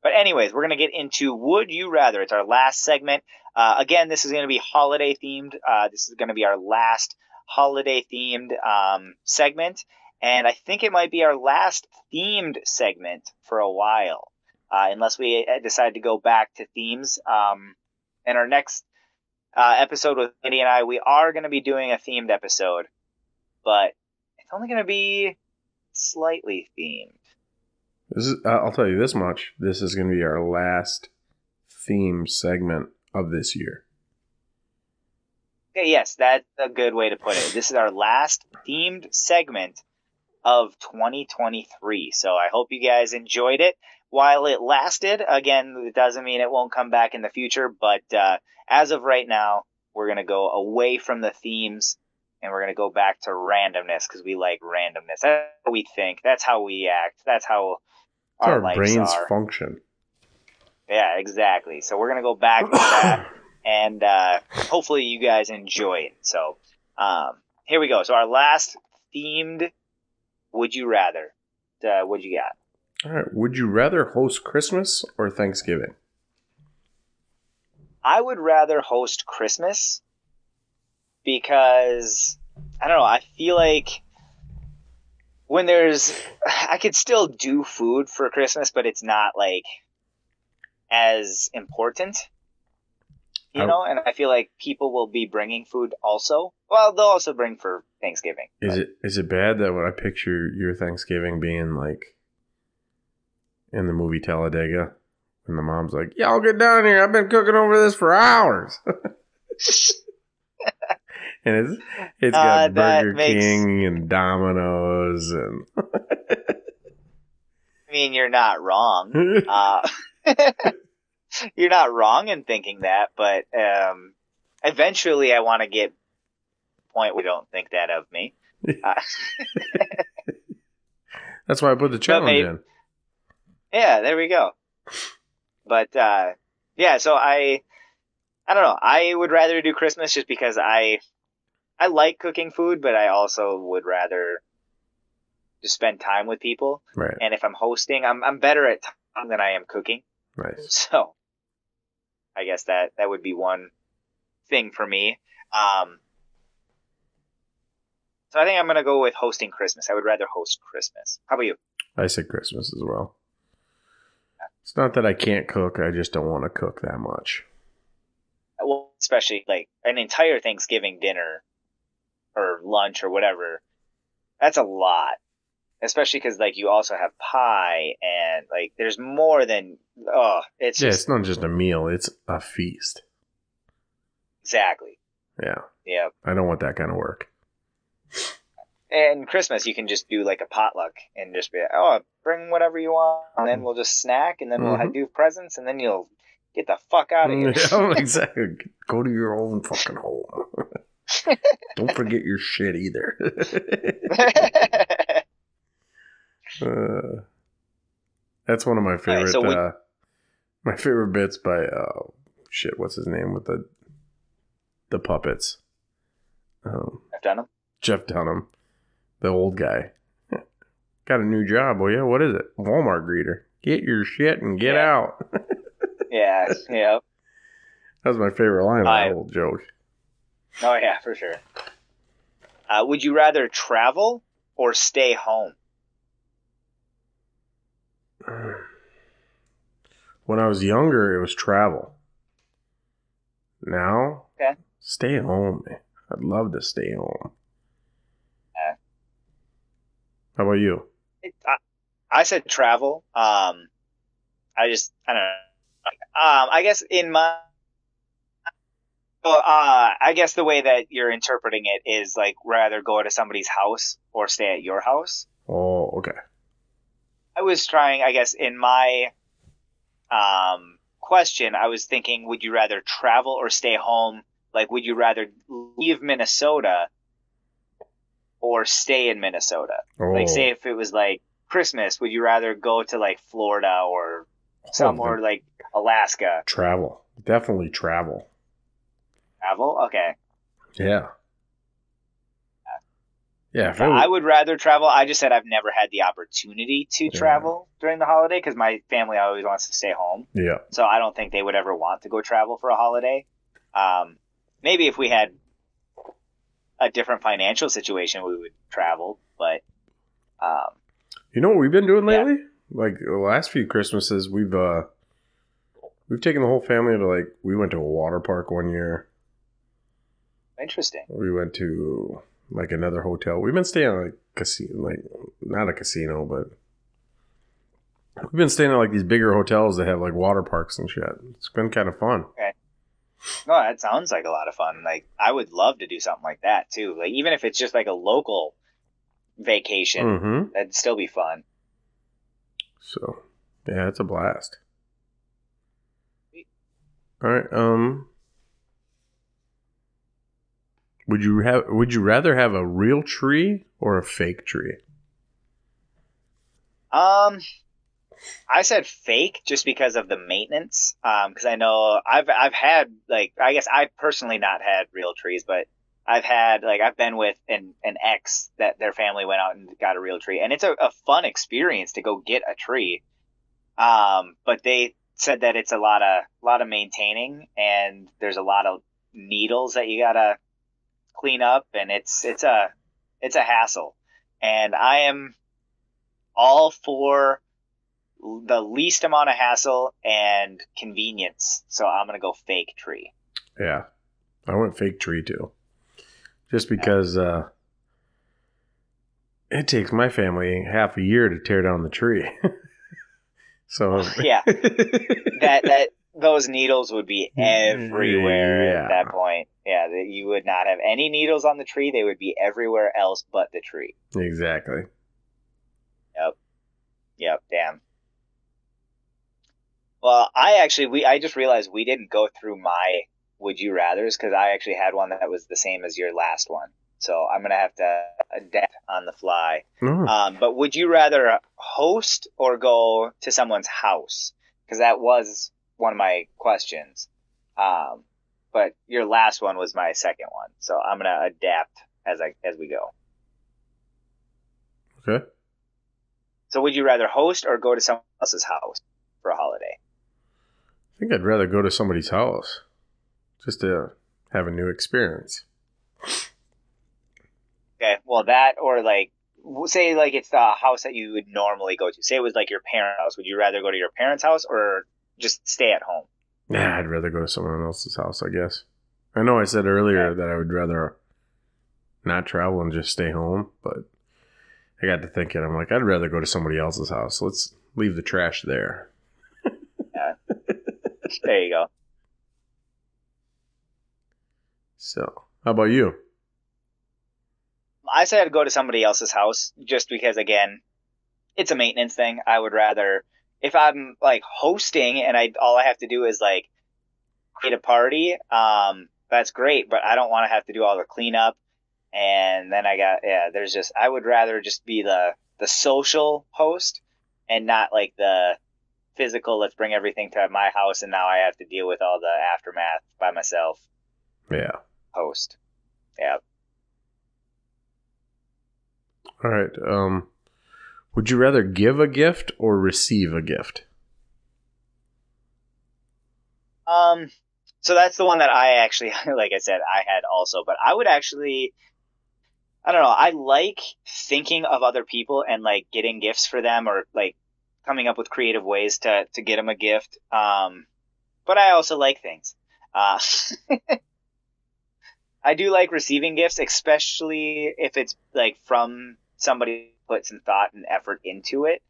But anyways, we're gonna get into Would You Rather. It's our last segment. Uh, again, this is gonna be holiday themed. Uh, this is gonna be our last holiday themed um, segment, and I think it might be our last themed segment for a while, uh, unless we uh, decide to go back to themes. Um, in our next uh, episode with Andy and I, we are gonna be doing a themed episode, but it's only gonna be slightly themed. This is. Uh, I'll tell you this much. This is going to be our last theme segment of this year. Okay, yes, that's a good way to put it. This is our last themed segment of 2023. So I hope you guys enjoyed it while it lasted. Again, it doesn't mean it won't come back in the future, but uh, as of right now, we're going to go away from the themes and we're going to go back to randomness because we like randomness. That's how we think. That's how we act. That's how That's our, our brains are. function. Yeah, exactly. So we're going to go back to that and uh, hopefully you guys enjoy it. So um, here we go. So our last themed "Would you rather"? Uh, what you got? All right. Would you rather host Christmas or Thanksgiving? I would rather host Christmas because I don't know. I feel like when there's, I could still do food for Christmas, but it's not like as important. You I- know, and I feel like people will be bringing food also. Well, they'll also bring for Thanksgiving. Is it is it bad that when I picture your Thanksgiving being like in the movie Talladega, And the mom's like, "Y'all get down here! I've been cooking over this for hours," and it's it's Uh, got that Burger makes- King and Domino's and I mean, you're not wrong. Uh, you're not wrong in thinking that, but um, eventually I want to get point we don't think that of me. Uh, that's why I put the challenge maybe- in. Yeah, there we go. But uh, yeah, so I I don't know. I would rather do Christmas just because I I like cooking food, but I also would rather just spend time with people. Right, And if I'm hosting, I'm I'm better at time than I am cooking. Right. So I guess that that would be one thing for me. Um, so I think I'm gonna go with hosting Christmas. I would rather host Christmas. How about you? I said Christmas as well. It's not that I can't cook; I just don't want to cook that much. Well, especially like an entire Thanksgiving dinner or lunch or whatever. That's a lot, especially because like you also have pie and like there's more than oh, it's Yeah, just it's not just a meal; it's a feast. exactly Yeah, yeah. I don't want that kind of work. And Christmas, you can just do like a potluck and just be, like, oh, bring whatever you want, and then we'll just snack, and then we'll Mhm. do presents, and then you'll get the fuck out of here. Yeah, exactly. Go to your own fucking home. Don't forget your shit either. uh, that's one of my favorite. so we- uh, my favorite bits by uh, shit. What's his name with the the puppets? Um, Dunham. Jeff Dunham, the old guy. Got a new job. Oh yeah, what is it? Walmart greeter. Get your shit and get Yeah. out. Yeah, yeah. That was my favorite line of that old joke. Oh yeah, for sure. Uh, would you rather travel or stay home? When I was younger, it was travel. Now, Okay. stay home. Man. I'd love to stay home. Yeah. How about you? I, I said travel. Um, I just I don't know. Um, I guess in my well, uh, I guess the way that you're interpreting it is like rather go to somebody's house or stay at your house. Oh, okay. I was trying, I guess, in my um, question, I was thinking, would you rather travel or stay home? Like, would you rather leave Minnesota or stay in Minnesota? Oh, Like, say if it was like Christmas, would you rather go to like Florida or somewhere like Alaska? travel. Definitely travel. Travel? Okay. Yeah. Yeah. It I would rather travel. I just said I've never had the opportunity to Yeah. travel during the holiday because my family always wants to stay home. yeah. So I don't think they would ever want to go travel for a holiday. Um, maybe if we had a different financial situation, we would travel. But um, You know what we've been doing Yeah. lately? Like the last few Christmases, we've uh we've taken the whole family to like we went to a water park one year. interesting. We went to like another hotel. We've been staying at like casino, like not a casino, but we've been staying at like these bigger hotels that have like water parks and shit. It's been kind of fun. No, that sounds like a lot of fun. Like I would love to do something like that too. Like even if it's just like a local vacation, Mm-hmm. that'd still be fun. So yeah, it's a blast. All right. Um. Would you have? Would you rather have a real tree or a fake tree? Um, I said fake just because of the maintenance. Um, because I know I've I've had like I guess I've personally not had real trees, but I've had like I've been with an an ex that their family went out and got a real tree, and it's a, a fun experience to go get a tree. Um, but they said that it's a lot of lot of maintaining, and there's a lot of needles that you gotta clean up, and it's it's a it's a hassle. And I am all for the least amount of hassle and convenience. So I'm gonna go fake tree. Yeah, I went fake tree too, just because uh, it takes my family half a year to tear down the tree. so Yeah, that that those needles would be everywhere Yeah. at that point. Yeah, that you would not have any needles on the tree. They would be everywhere else but the tree. exactly. Yep, Yep. damn. Well, I actually we I just realized we didn't go through my would you rather's because I actually had one that was the same as your last one. So I'm gonna have to adapt on the fly. Oh, Um, but would you rather host or go to someone's house? Because that was one of my questions. Um, but your last one was my second one, so I'm gonna adapt as I as we go. okay. So would you rather host or go to someone else's house for a holiday? I think I'd rather go to somebody's house just to have a new experience. Okay, well that or like say like it's the house that you would normally go to. Say it was like your parents' house. Would you rather go to your parents' house or just stay at home? Yeah, I'd rather go to someone else's house, I guess. I know I said earlier that I would rather not travel and just stay home, but I got to thinking, I'm like, I'd rather go to somebody else's house. Let's leave the trash there. There you go. So, how about you? I said I'd go to somebody else's house just because, again, it's a maintenance thing. I would rather, if I'm like hosting and I all I have to do is like create a party, um, that's great, but I don't want to have to do all the cleanup. And then I got yeah, there's just I would rather just be the the social host and not like the physical. Let's bring everything to my house, and now I have to deal with all the aftermath by myself. Yeah. Host. Yeah. All right. Um, would you rather give a gift or receive a gift? Um, so that's the one that I actually, like I said, I had also, but I would actually, I don't know, I like thinking of other people and like getting gifts for them or like coming up with creative ways to, to get them a gift. Um, but I also like things. Uh, I do like receiving gifts, especially if it's like from somebody put some thought and effort into it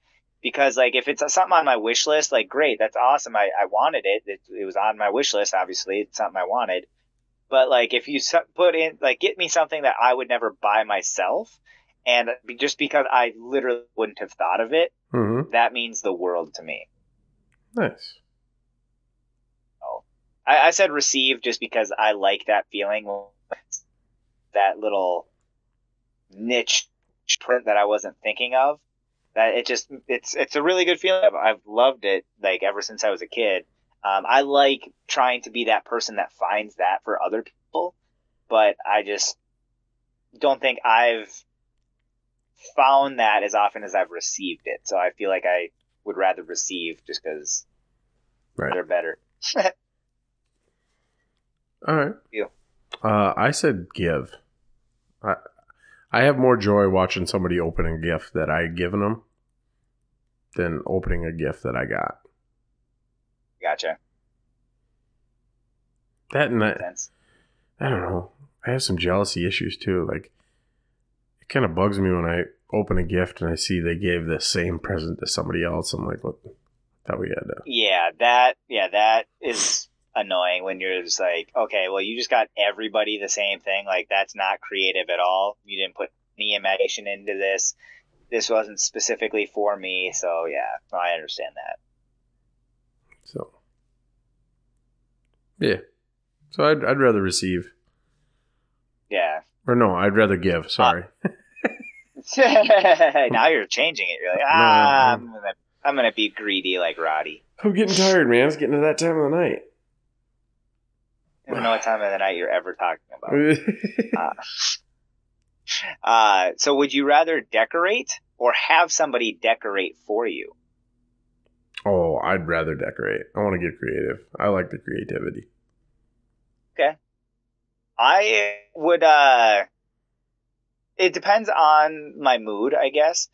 because like if it's something on my wish list like great that's awesome i, I wanted it. it it was on my wish list obviously it's something i wanted but like if you put in like get me something that i would never buy myself and just because i literally wouldn't have thought of it mm-hmm. that means the world to me nice oh I, I said receive just because i like that feeling that little niche print that i wasn't thinking of that it just it's it's a really good feeling. I've, I've loved it like ever since I was a kid. Um, I like trying to be that person that finds that for other people, but I just don't think I've found that as often as I've received it. So I feel like I would rather receive just because right. they're better. All right. You. Uh, I said give. I I have more joy watching somebody open a gift that I given them than opening a gift that I got. Gotcha. That and that. Sense. I don't know. I have some jealousy issues too. Like, kind of bugs me when I open a gift and I see they gave the same present to somebody else. I'm like, what? That we had to. Yeah, that. Yeah, that is annoying when you're just like, okay, well, you just got everybody the same thing. Like, that's not creative at all. You didn't put any imagination into this. This wasn't specifically for me. So, yeah, I understand that. So, yeah. So, I'd, I'd rather receive. Yeah. Or no, I'd rather give. Sorry. Uh, now you're changing it. You're like, ah, no, no, no. I'm gonna, I'm gonna be greedy like Roddy. I'm getting tired, man. It's getting to that time of the night. I don't know what time of the night you're ever talking about. uh, uh, so, would you rather decorate or have somebody decorate for you? Oh, I'd rather decorate. I want to get creative. I like the creativity. Okay. I would. uh It depends on my mood, I guess,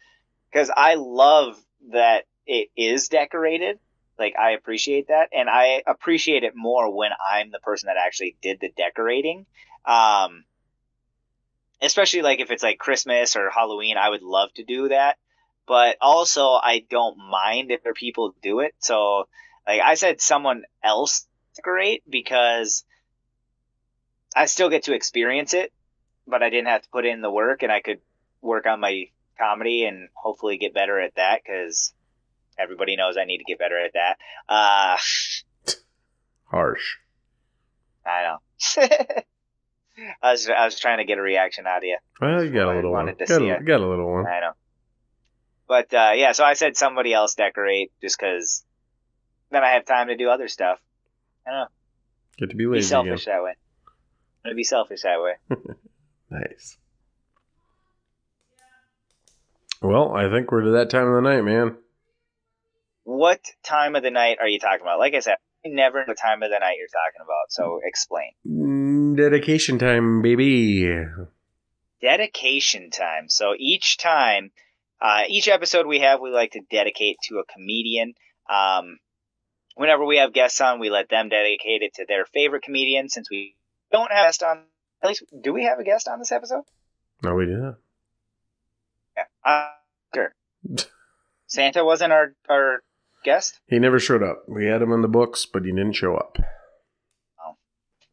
because I love that it is decorated like I appreciate that, and I appreciate it more when I'm the person that actually did the decorating. Um, especially like if it's like Christmas or Halloween, I would love to do that. But also, I don't mind if people do it. So, like I said, someone else decorate because I still get to experience it, but I didn't have to put in the work, and I could work on my comedy and hopefully get better at that because Everybody knows I need to get better at that. Uh, Harsh. I know. I was I was trying to get a reaction out of you. Well, you got a little one. Got a, got a little one. I know. But uh, yeah, so I said somebody else decorate just because then I have time to do other stuff. I don't know. Get to be lazy. Be selfish again. that way. Gonna be selfish that way. nice. Well, I think we're to that time of the night, man what time of the night are you talking about? Like I said, I never know the time of the night you're talking about. So explain. Mm, dedication time, baby. Dedication time. So each time, uh, each episode we have, we like to dedicate to a comedian. Um, whenever we have guests on, we let them dedicate it to their favorite comedian. Since we don't have a guest on, at least do we have a guest on this episode? No, we do not. Yeah, uh, sure. Santa wasn't our our guest? He never showed up. We had him in the books, but he didn't show up. Oh.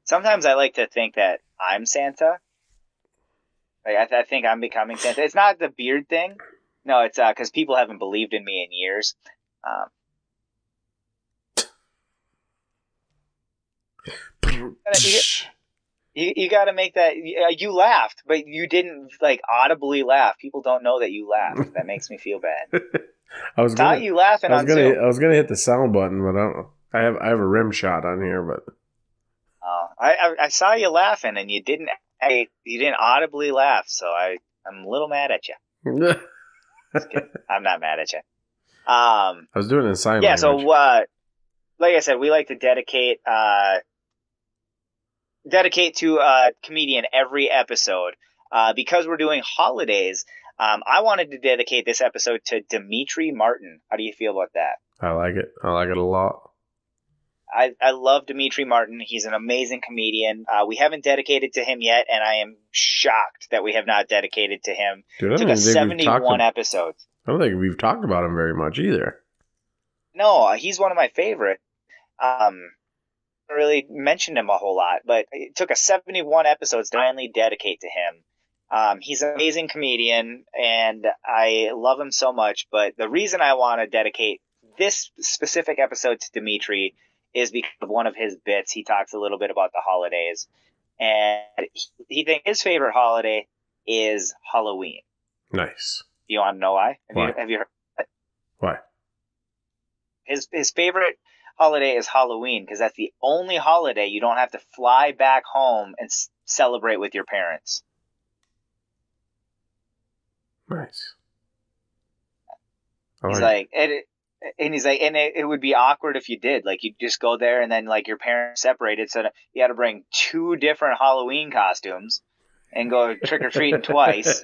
Sometimes I like to think that I'm Santa. Like I, th- I think I'm becoming Santa. It's not the beard thing. No, it's because uh, people haven't believed in me in years. Um, You, you got to make that. You, you laughed, but you didn't like audibly laugh. People don't know that you laughed. That makes me feel bad. I was gonna, you laughing I was on gonna, Zoom. I was gonna hit the sound button, but I don't. I have, I have a rim shot on here, but Oh, I, I I saw you laughing, and you didn't. I, you didn't audibly laugh, so I I'm a little mad at you. I'm not mad at you. Um, I was doing in sign yeah. language. So, uh, like I said, we like to dedicate uh, dedicate to a comedian every episode. Uh, because we're doing holidays, um, I wanted to dedicate this episode to Demetri Martin. How do you feel about that? I like it. I like it a lot. I, I love Demetri Martin. He's an amazing comedian. Uh, we haven't dedicated to him yet, and I am shocked that we have not dedicated to him. Dude, I Took don't, us think we've talked 71 episodes. I don't think we've talked about him very much either. No, uh, he's one of my favorite. Um, really mentioned him a whole lot, but it took us 71 episodes to finally dedicate to him. Um, he's an amazing comedian, and I love him so much. But the reason I want to dedicate this specific episode to Demetri is because of one of his bits. He talks a little bit about the holidays, and he, he thinks his favorite holiday is Halloween. Nice. Do you want to know why? Have Why? you have you heard? Why? his his favorite holiday is Halloween because that's the only holiday you don't have to fly back home and s- celebrate with your parents. Nice. I He's like like, and, it, and he's like, and it, it would be awkward if you did. Like, you just go there and then like your parents separated, so you had to bring two different Halloween costumes and go trick or treating twice.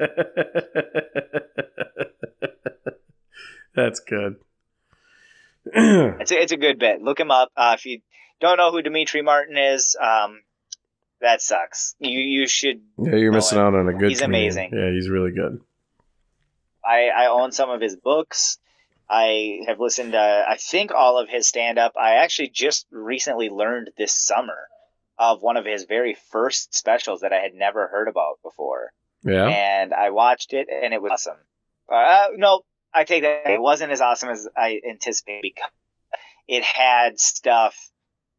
That's good. It's a, it's a good bit. Look him up. Uh, if you don't know who Demetri Martin is, um, that sucks. You you should. yeah, you're missing him. out on a good. He's comedian. amazing. Yeah, he's really good. I, I own some of his books. I have listened to, I think, all of his stand up. I actually just recently learned this summer of one of his very first specials that I had never heard about before. Yeah. And I watched it and it was awesome. Uh, no, I take that. It wasn't as awesome as I anticipated because it had stuff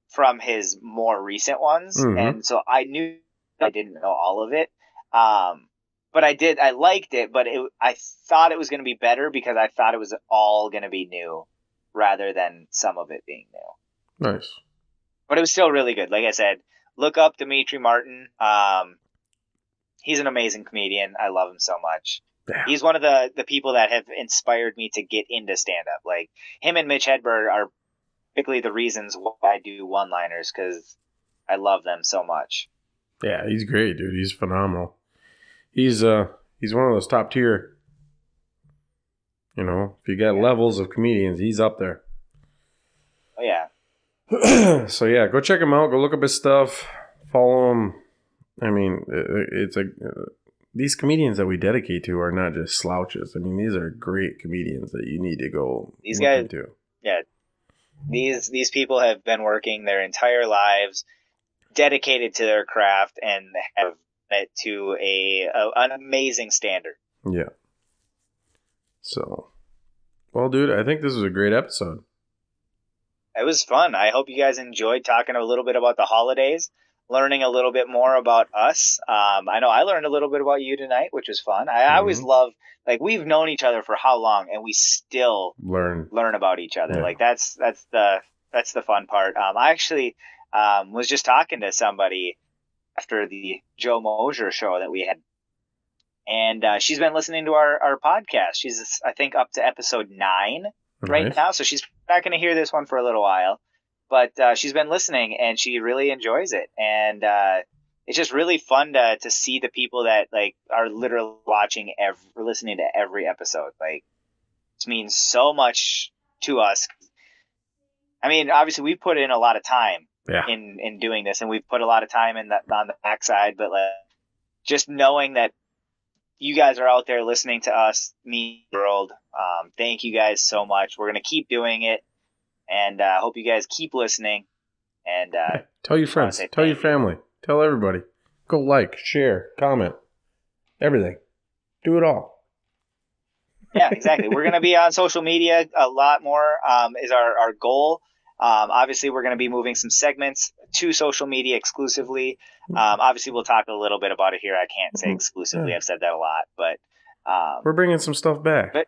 from his more recent ones. Mhm. And so I knew I didn't know all of it. Um, but I did. I liked it, but it, I thought it was going to be better because I thought it was all going to be new, rather than some of it being new. Nice. But it was still really good. Like I said, look up Demetri Martin. Um, he's an amazing comedian. I love him so much. Yeah. He's one of the the people that have inspired me to get into stand up. Like him and Mitch Hedberg are basically the reasons why I do one liners because I love them so much. Yeah, he's great, dude. He's phenomenal. He's uh he's one of those top tier. You know, if you got Yeah. levels of comedians, he's up there. Oh yeah, so yeah, go check him out. Go look up his stuff. Follow him. I mean, it- it's a these comedians that we dedicate to are not just slouches. I mean, these are great comedians that you need to go These guys- into. these these people have been working their entire lives dedicated to their craft and have it to a, a an amazing standard. Yeah. So, well, dude, I think this was a great episode. It was fun. I hope you guys enjoyed talking a little bit about the holidays, learning a little bit more about us. Um, I know I learned a little bit about you tonight, which was fun. I, I always love like we've known each other for how long, and we still Learn. learn about each other. Yeah. Like that's that's the that's the fun part. Um, I actually um, was just talking to somebody after the Joe Mosier show that we had, and uh, she's been listening to our our podcast. She's I think up to episode nine right Nice. now, so she's not going to hear this one for a little while. But uh, she's been listening and she really enjoys it, and uh, it's just really fun to to see the people that like are literally watching every, listening to every episode. Like, it means so much to us. I mean, obviously we put in a lot of time Yeah. in in doing this, and we've put a lot of time in that on the backside. But like, just knowing that you guys are out there listening to us, me, world. Um, thank you guys so much. We're gonna keep doing it, and I uh, hope you guys keep listening. And uh, Hey, tell your friends. Tell your thank you. family. Tell everybody. Go like, share, comment, everything. Do it all. yeah, exactly. We're gonna be on social media a lot more. Um, is our our goal. Um, obviously, we're going to be moving some segments to social media exclusively. Um, obviously, we'll talk a little bit about it here. I can't say Mhm. exclusively. Yeah. I've said that a lot, but um, We're bringing some stuff back. But-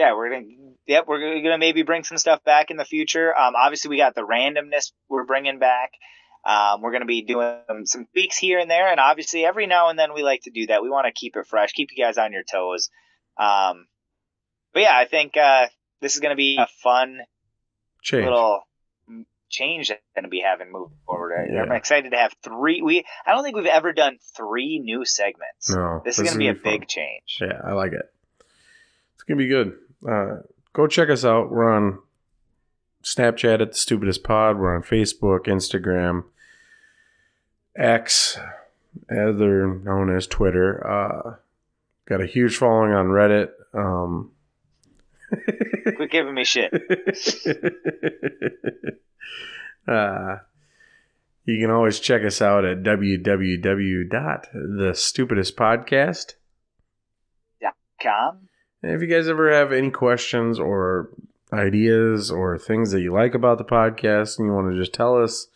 yeah, we're gonna. Yep, we're gonna maybe bring some stuff back in the future. Um, obviously, we got the randomness we're bringing back. Um, we're gonna be doing some, tweaks here and there, and obviously, every now and then we like to do that. We want to keep it fresh, keep you guys on your toes. Um, but yeah, I think uh, this is gonna be a fun Change. little change that's going to be having moving forward. I- I'm excited to have three. We I don't think we've ever done three new segments. No, this is going to be a fun. big change. Yeah, I like it. It's gonna be good. Uh, go check us out. We're on Snapchat at the Stupidest Pod. We're on Facebook, Instagram, X, other known as Twitter. Uh, got a huge following on Reddit. Um, Quit giving me shit. uh, you can always check us out at www.thestupidestpodcast. If you guys ever have any questions or ideas or things that you like about the podcast and you want to just tell us,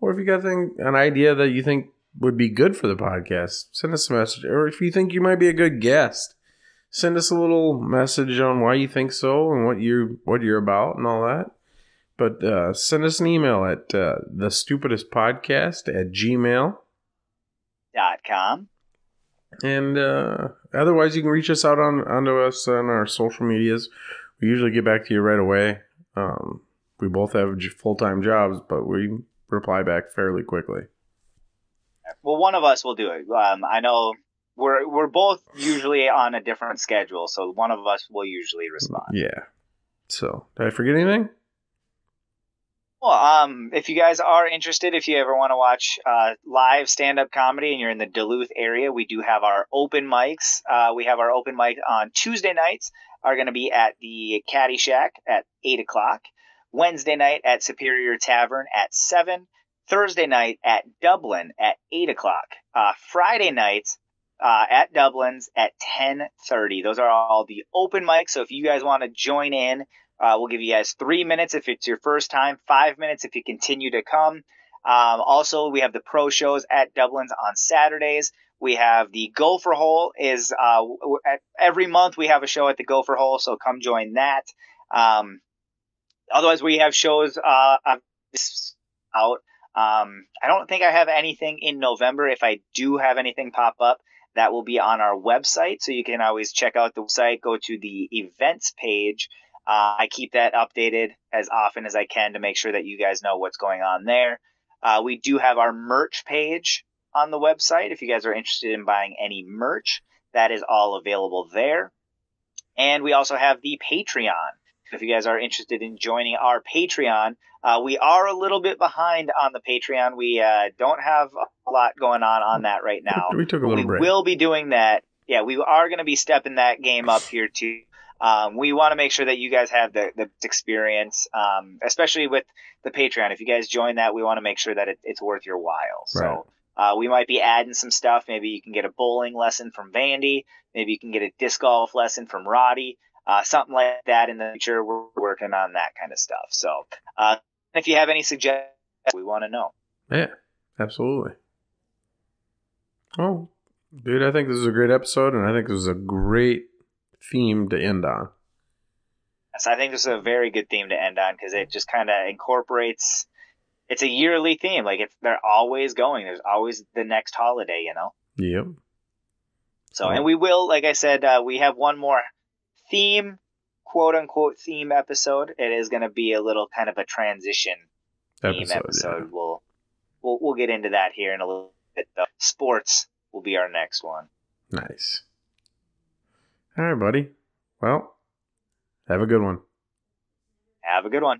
or if you got thing, an idea that you think would be good for the podcast, send us a message. Or if you think you might be a good guest, send us a little message on why you think so and what you what you're about and all that. But uh, send us an email at uh, the stupidest podcast at gmail. And uh, otherwise, you can reach us out on onto us on our social medias. We usually get back to you right away. Um, we both have full time jobs, but we reply back fairly quickly. Well, one of us will do it. Um, I know we're we're both usually on a different schedule, so one of us will usually respond. Yeah. So, did I forget anything? Well, um, if you guys are interested, if you ever want to watch uh, live stand up comedy and you're in the Duluth area, we do have our open mics. Uh, we have our open mic on Tuesday nights, are going to be at the Caddy Shack at 8 o'clock. Wednesday night at Superior Tavern at 7. Thursday night at Dublin at 8 o'clock. Uh, Friday nights uh, at Dublin's at 10.30. Those are all the open mics, so if you guys want to join in, uh, we'll give you guys three minutes if it's your first time, five minutes if you continue to come. Um, also, we have the pro shows at Dublin's on Saturdays. We have the Gopher Hole is uh, every month we have a show at the Gopher Hole, so come join that. Um, otherwise, we have shows uh, out. Um, I don't think I have anything in November. If I do have anything pop up, that will be on our website, so you can always check out the website. Go to the events page. Uh, I keep that updated as often as I can to make sure that you guys know what's going on there. Uh, we do have our merch page on the website. If you guys are interested in buying any merch, that is all available there. And we also have the Patreon. If you guys are interested in joining our Patreon, uh, we are a little bit behind on the Patreon. We uh, don't have a lot going on on that right now. We took a little we break. will be doing that. Yeah, we are going to be stepping that game up here too. Um, we want to make sure that you guys have the, the experience, um, especially with the Patreon. If you guys join that, we want to make sure that it, it's worth your while. Right. So uh, we might be adding some stuff. Maybe you can get a bowling lesson from Vandy. Maybe you can get a disc golf lesson from Roddy. Uh, something like that in the future. We're working on that kind of stuff. So uh, if you have any suggestions, we want to know. Yeah, absolutely. Oh, dude, I think this is a great episode, and I think this is a great theme to end on. So I think this is a very good theme to end on because it just kind of incorporates. It's a yearly theme. Like it's they're always going. There's always the next holiday, you know. Yep. So and we will, like I said, uh, we have one more theme, quote unquote theme episode. It is going to be a little kind of a transition theme Episode. episode. We'll we'll we'll get into that here in a little bit. Though. Sports will be our next one. Nice. All right, buddy. Well, have a good one. Have a good one.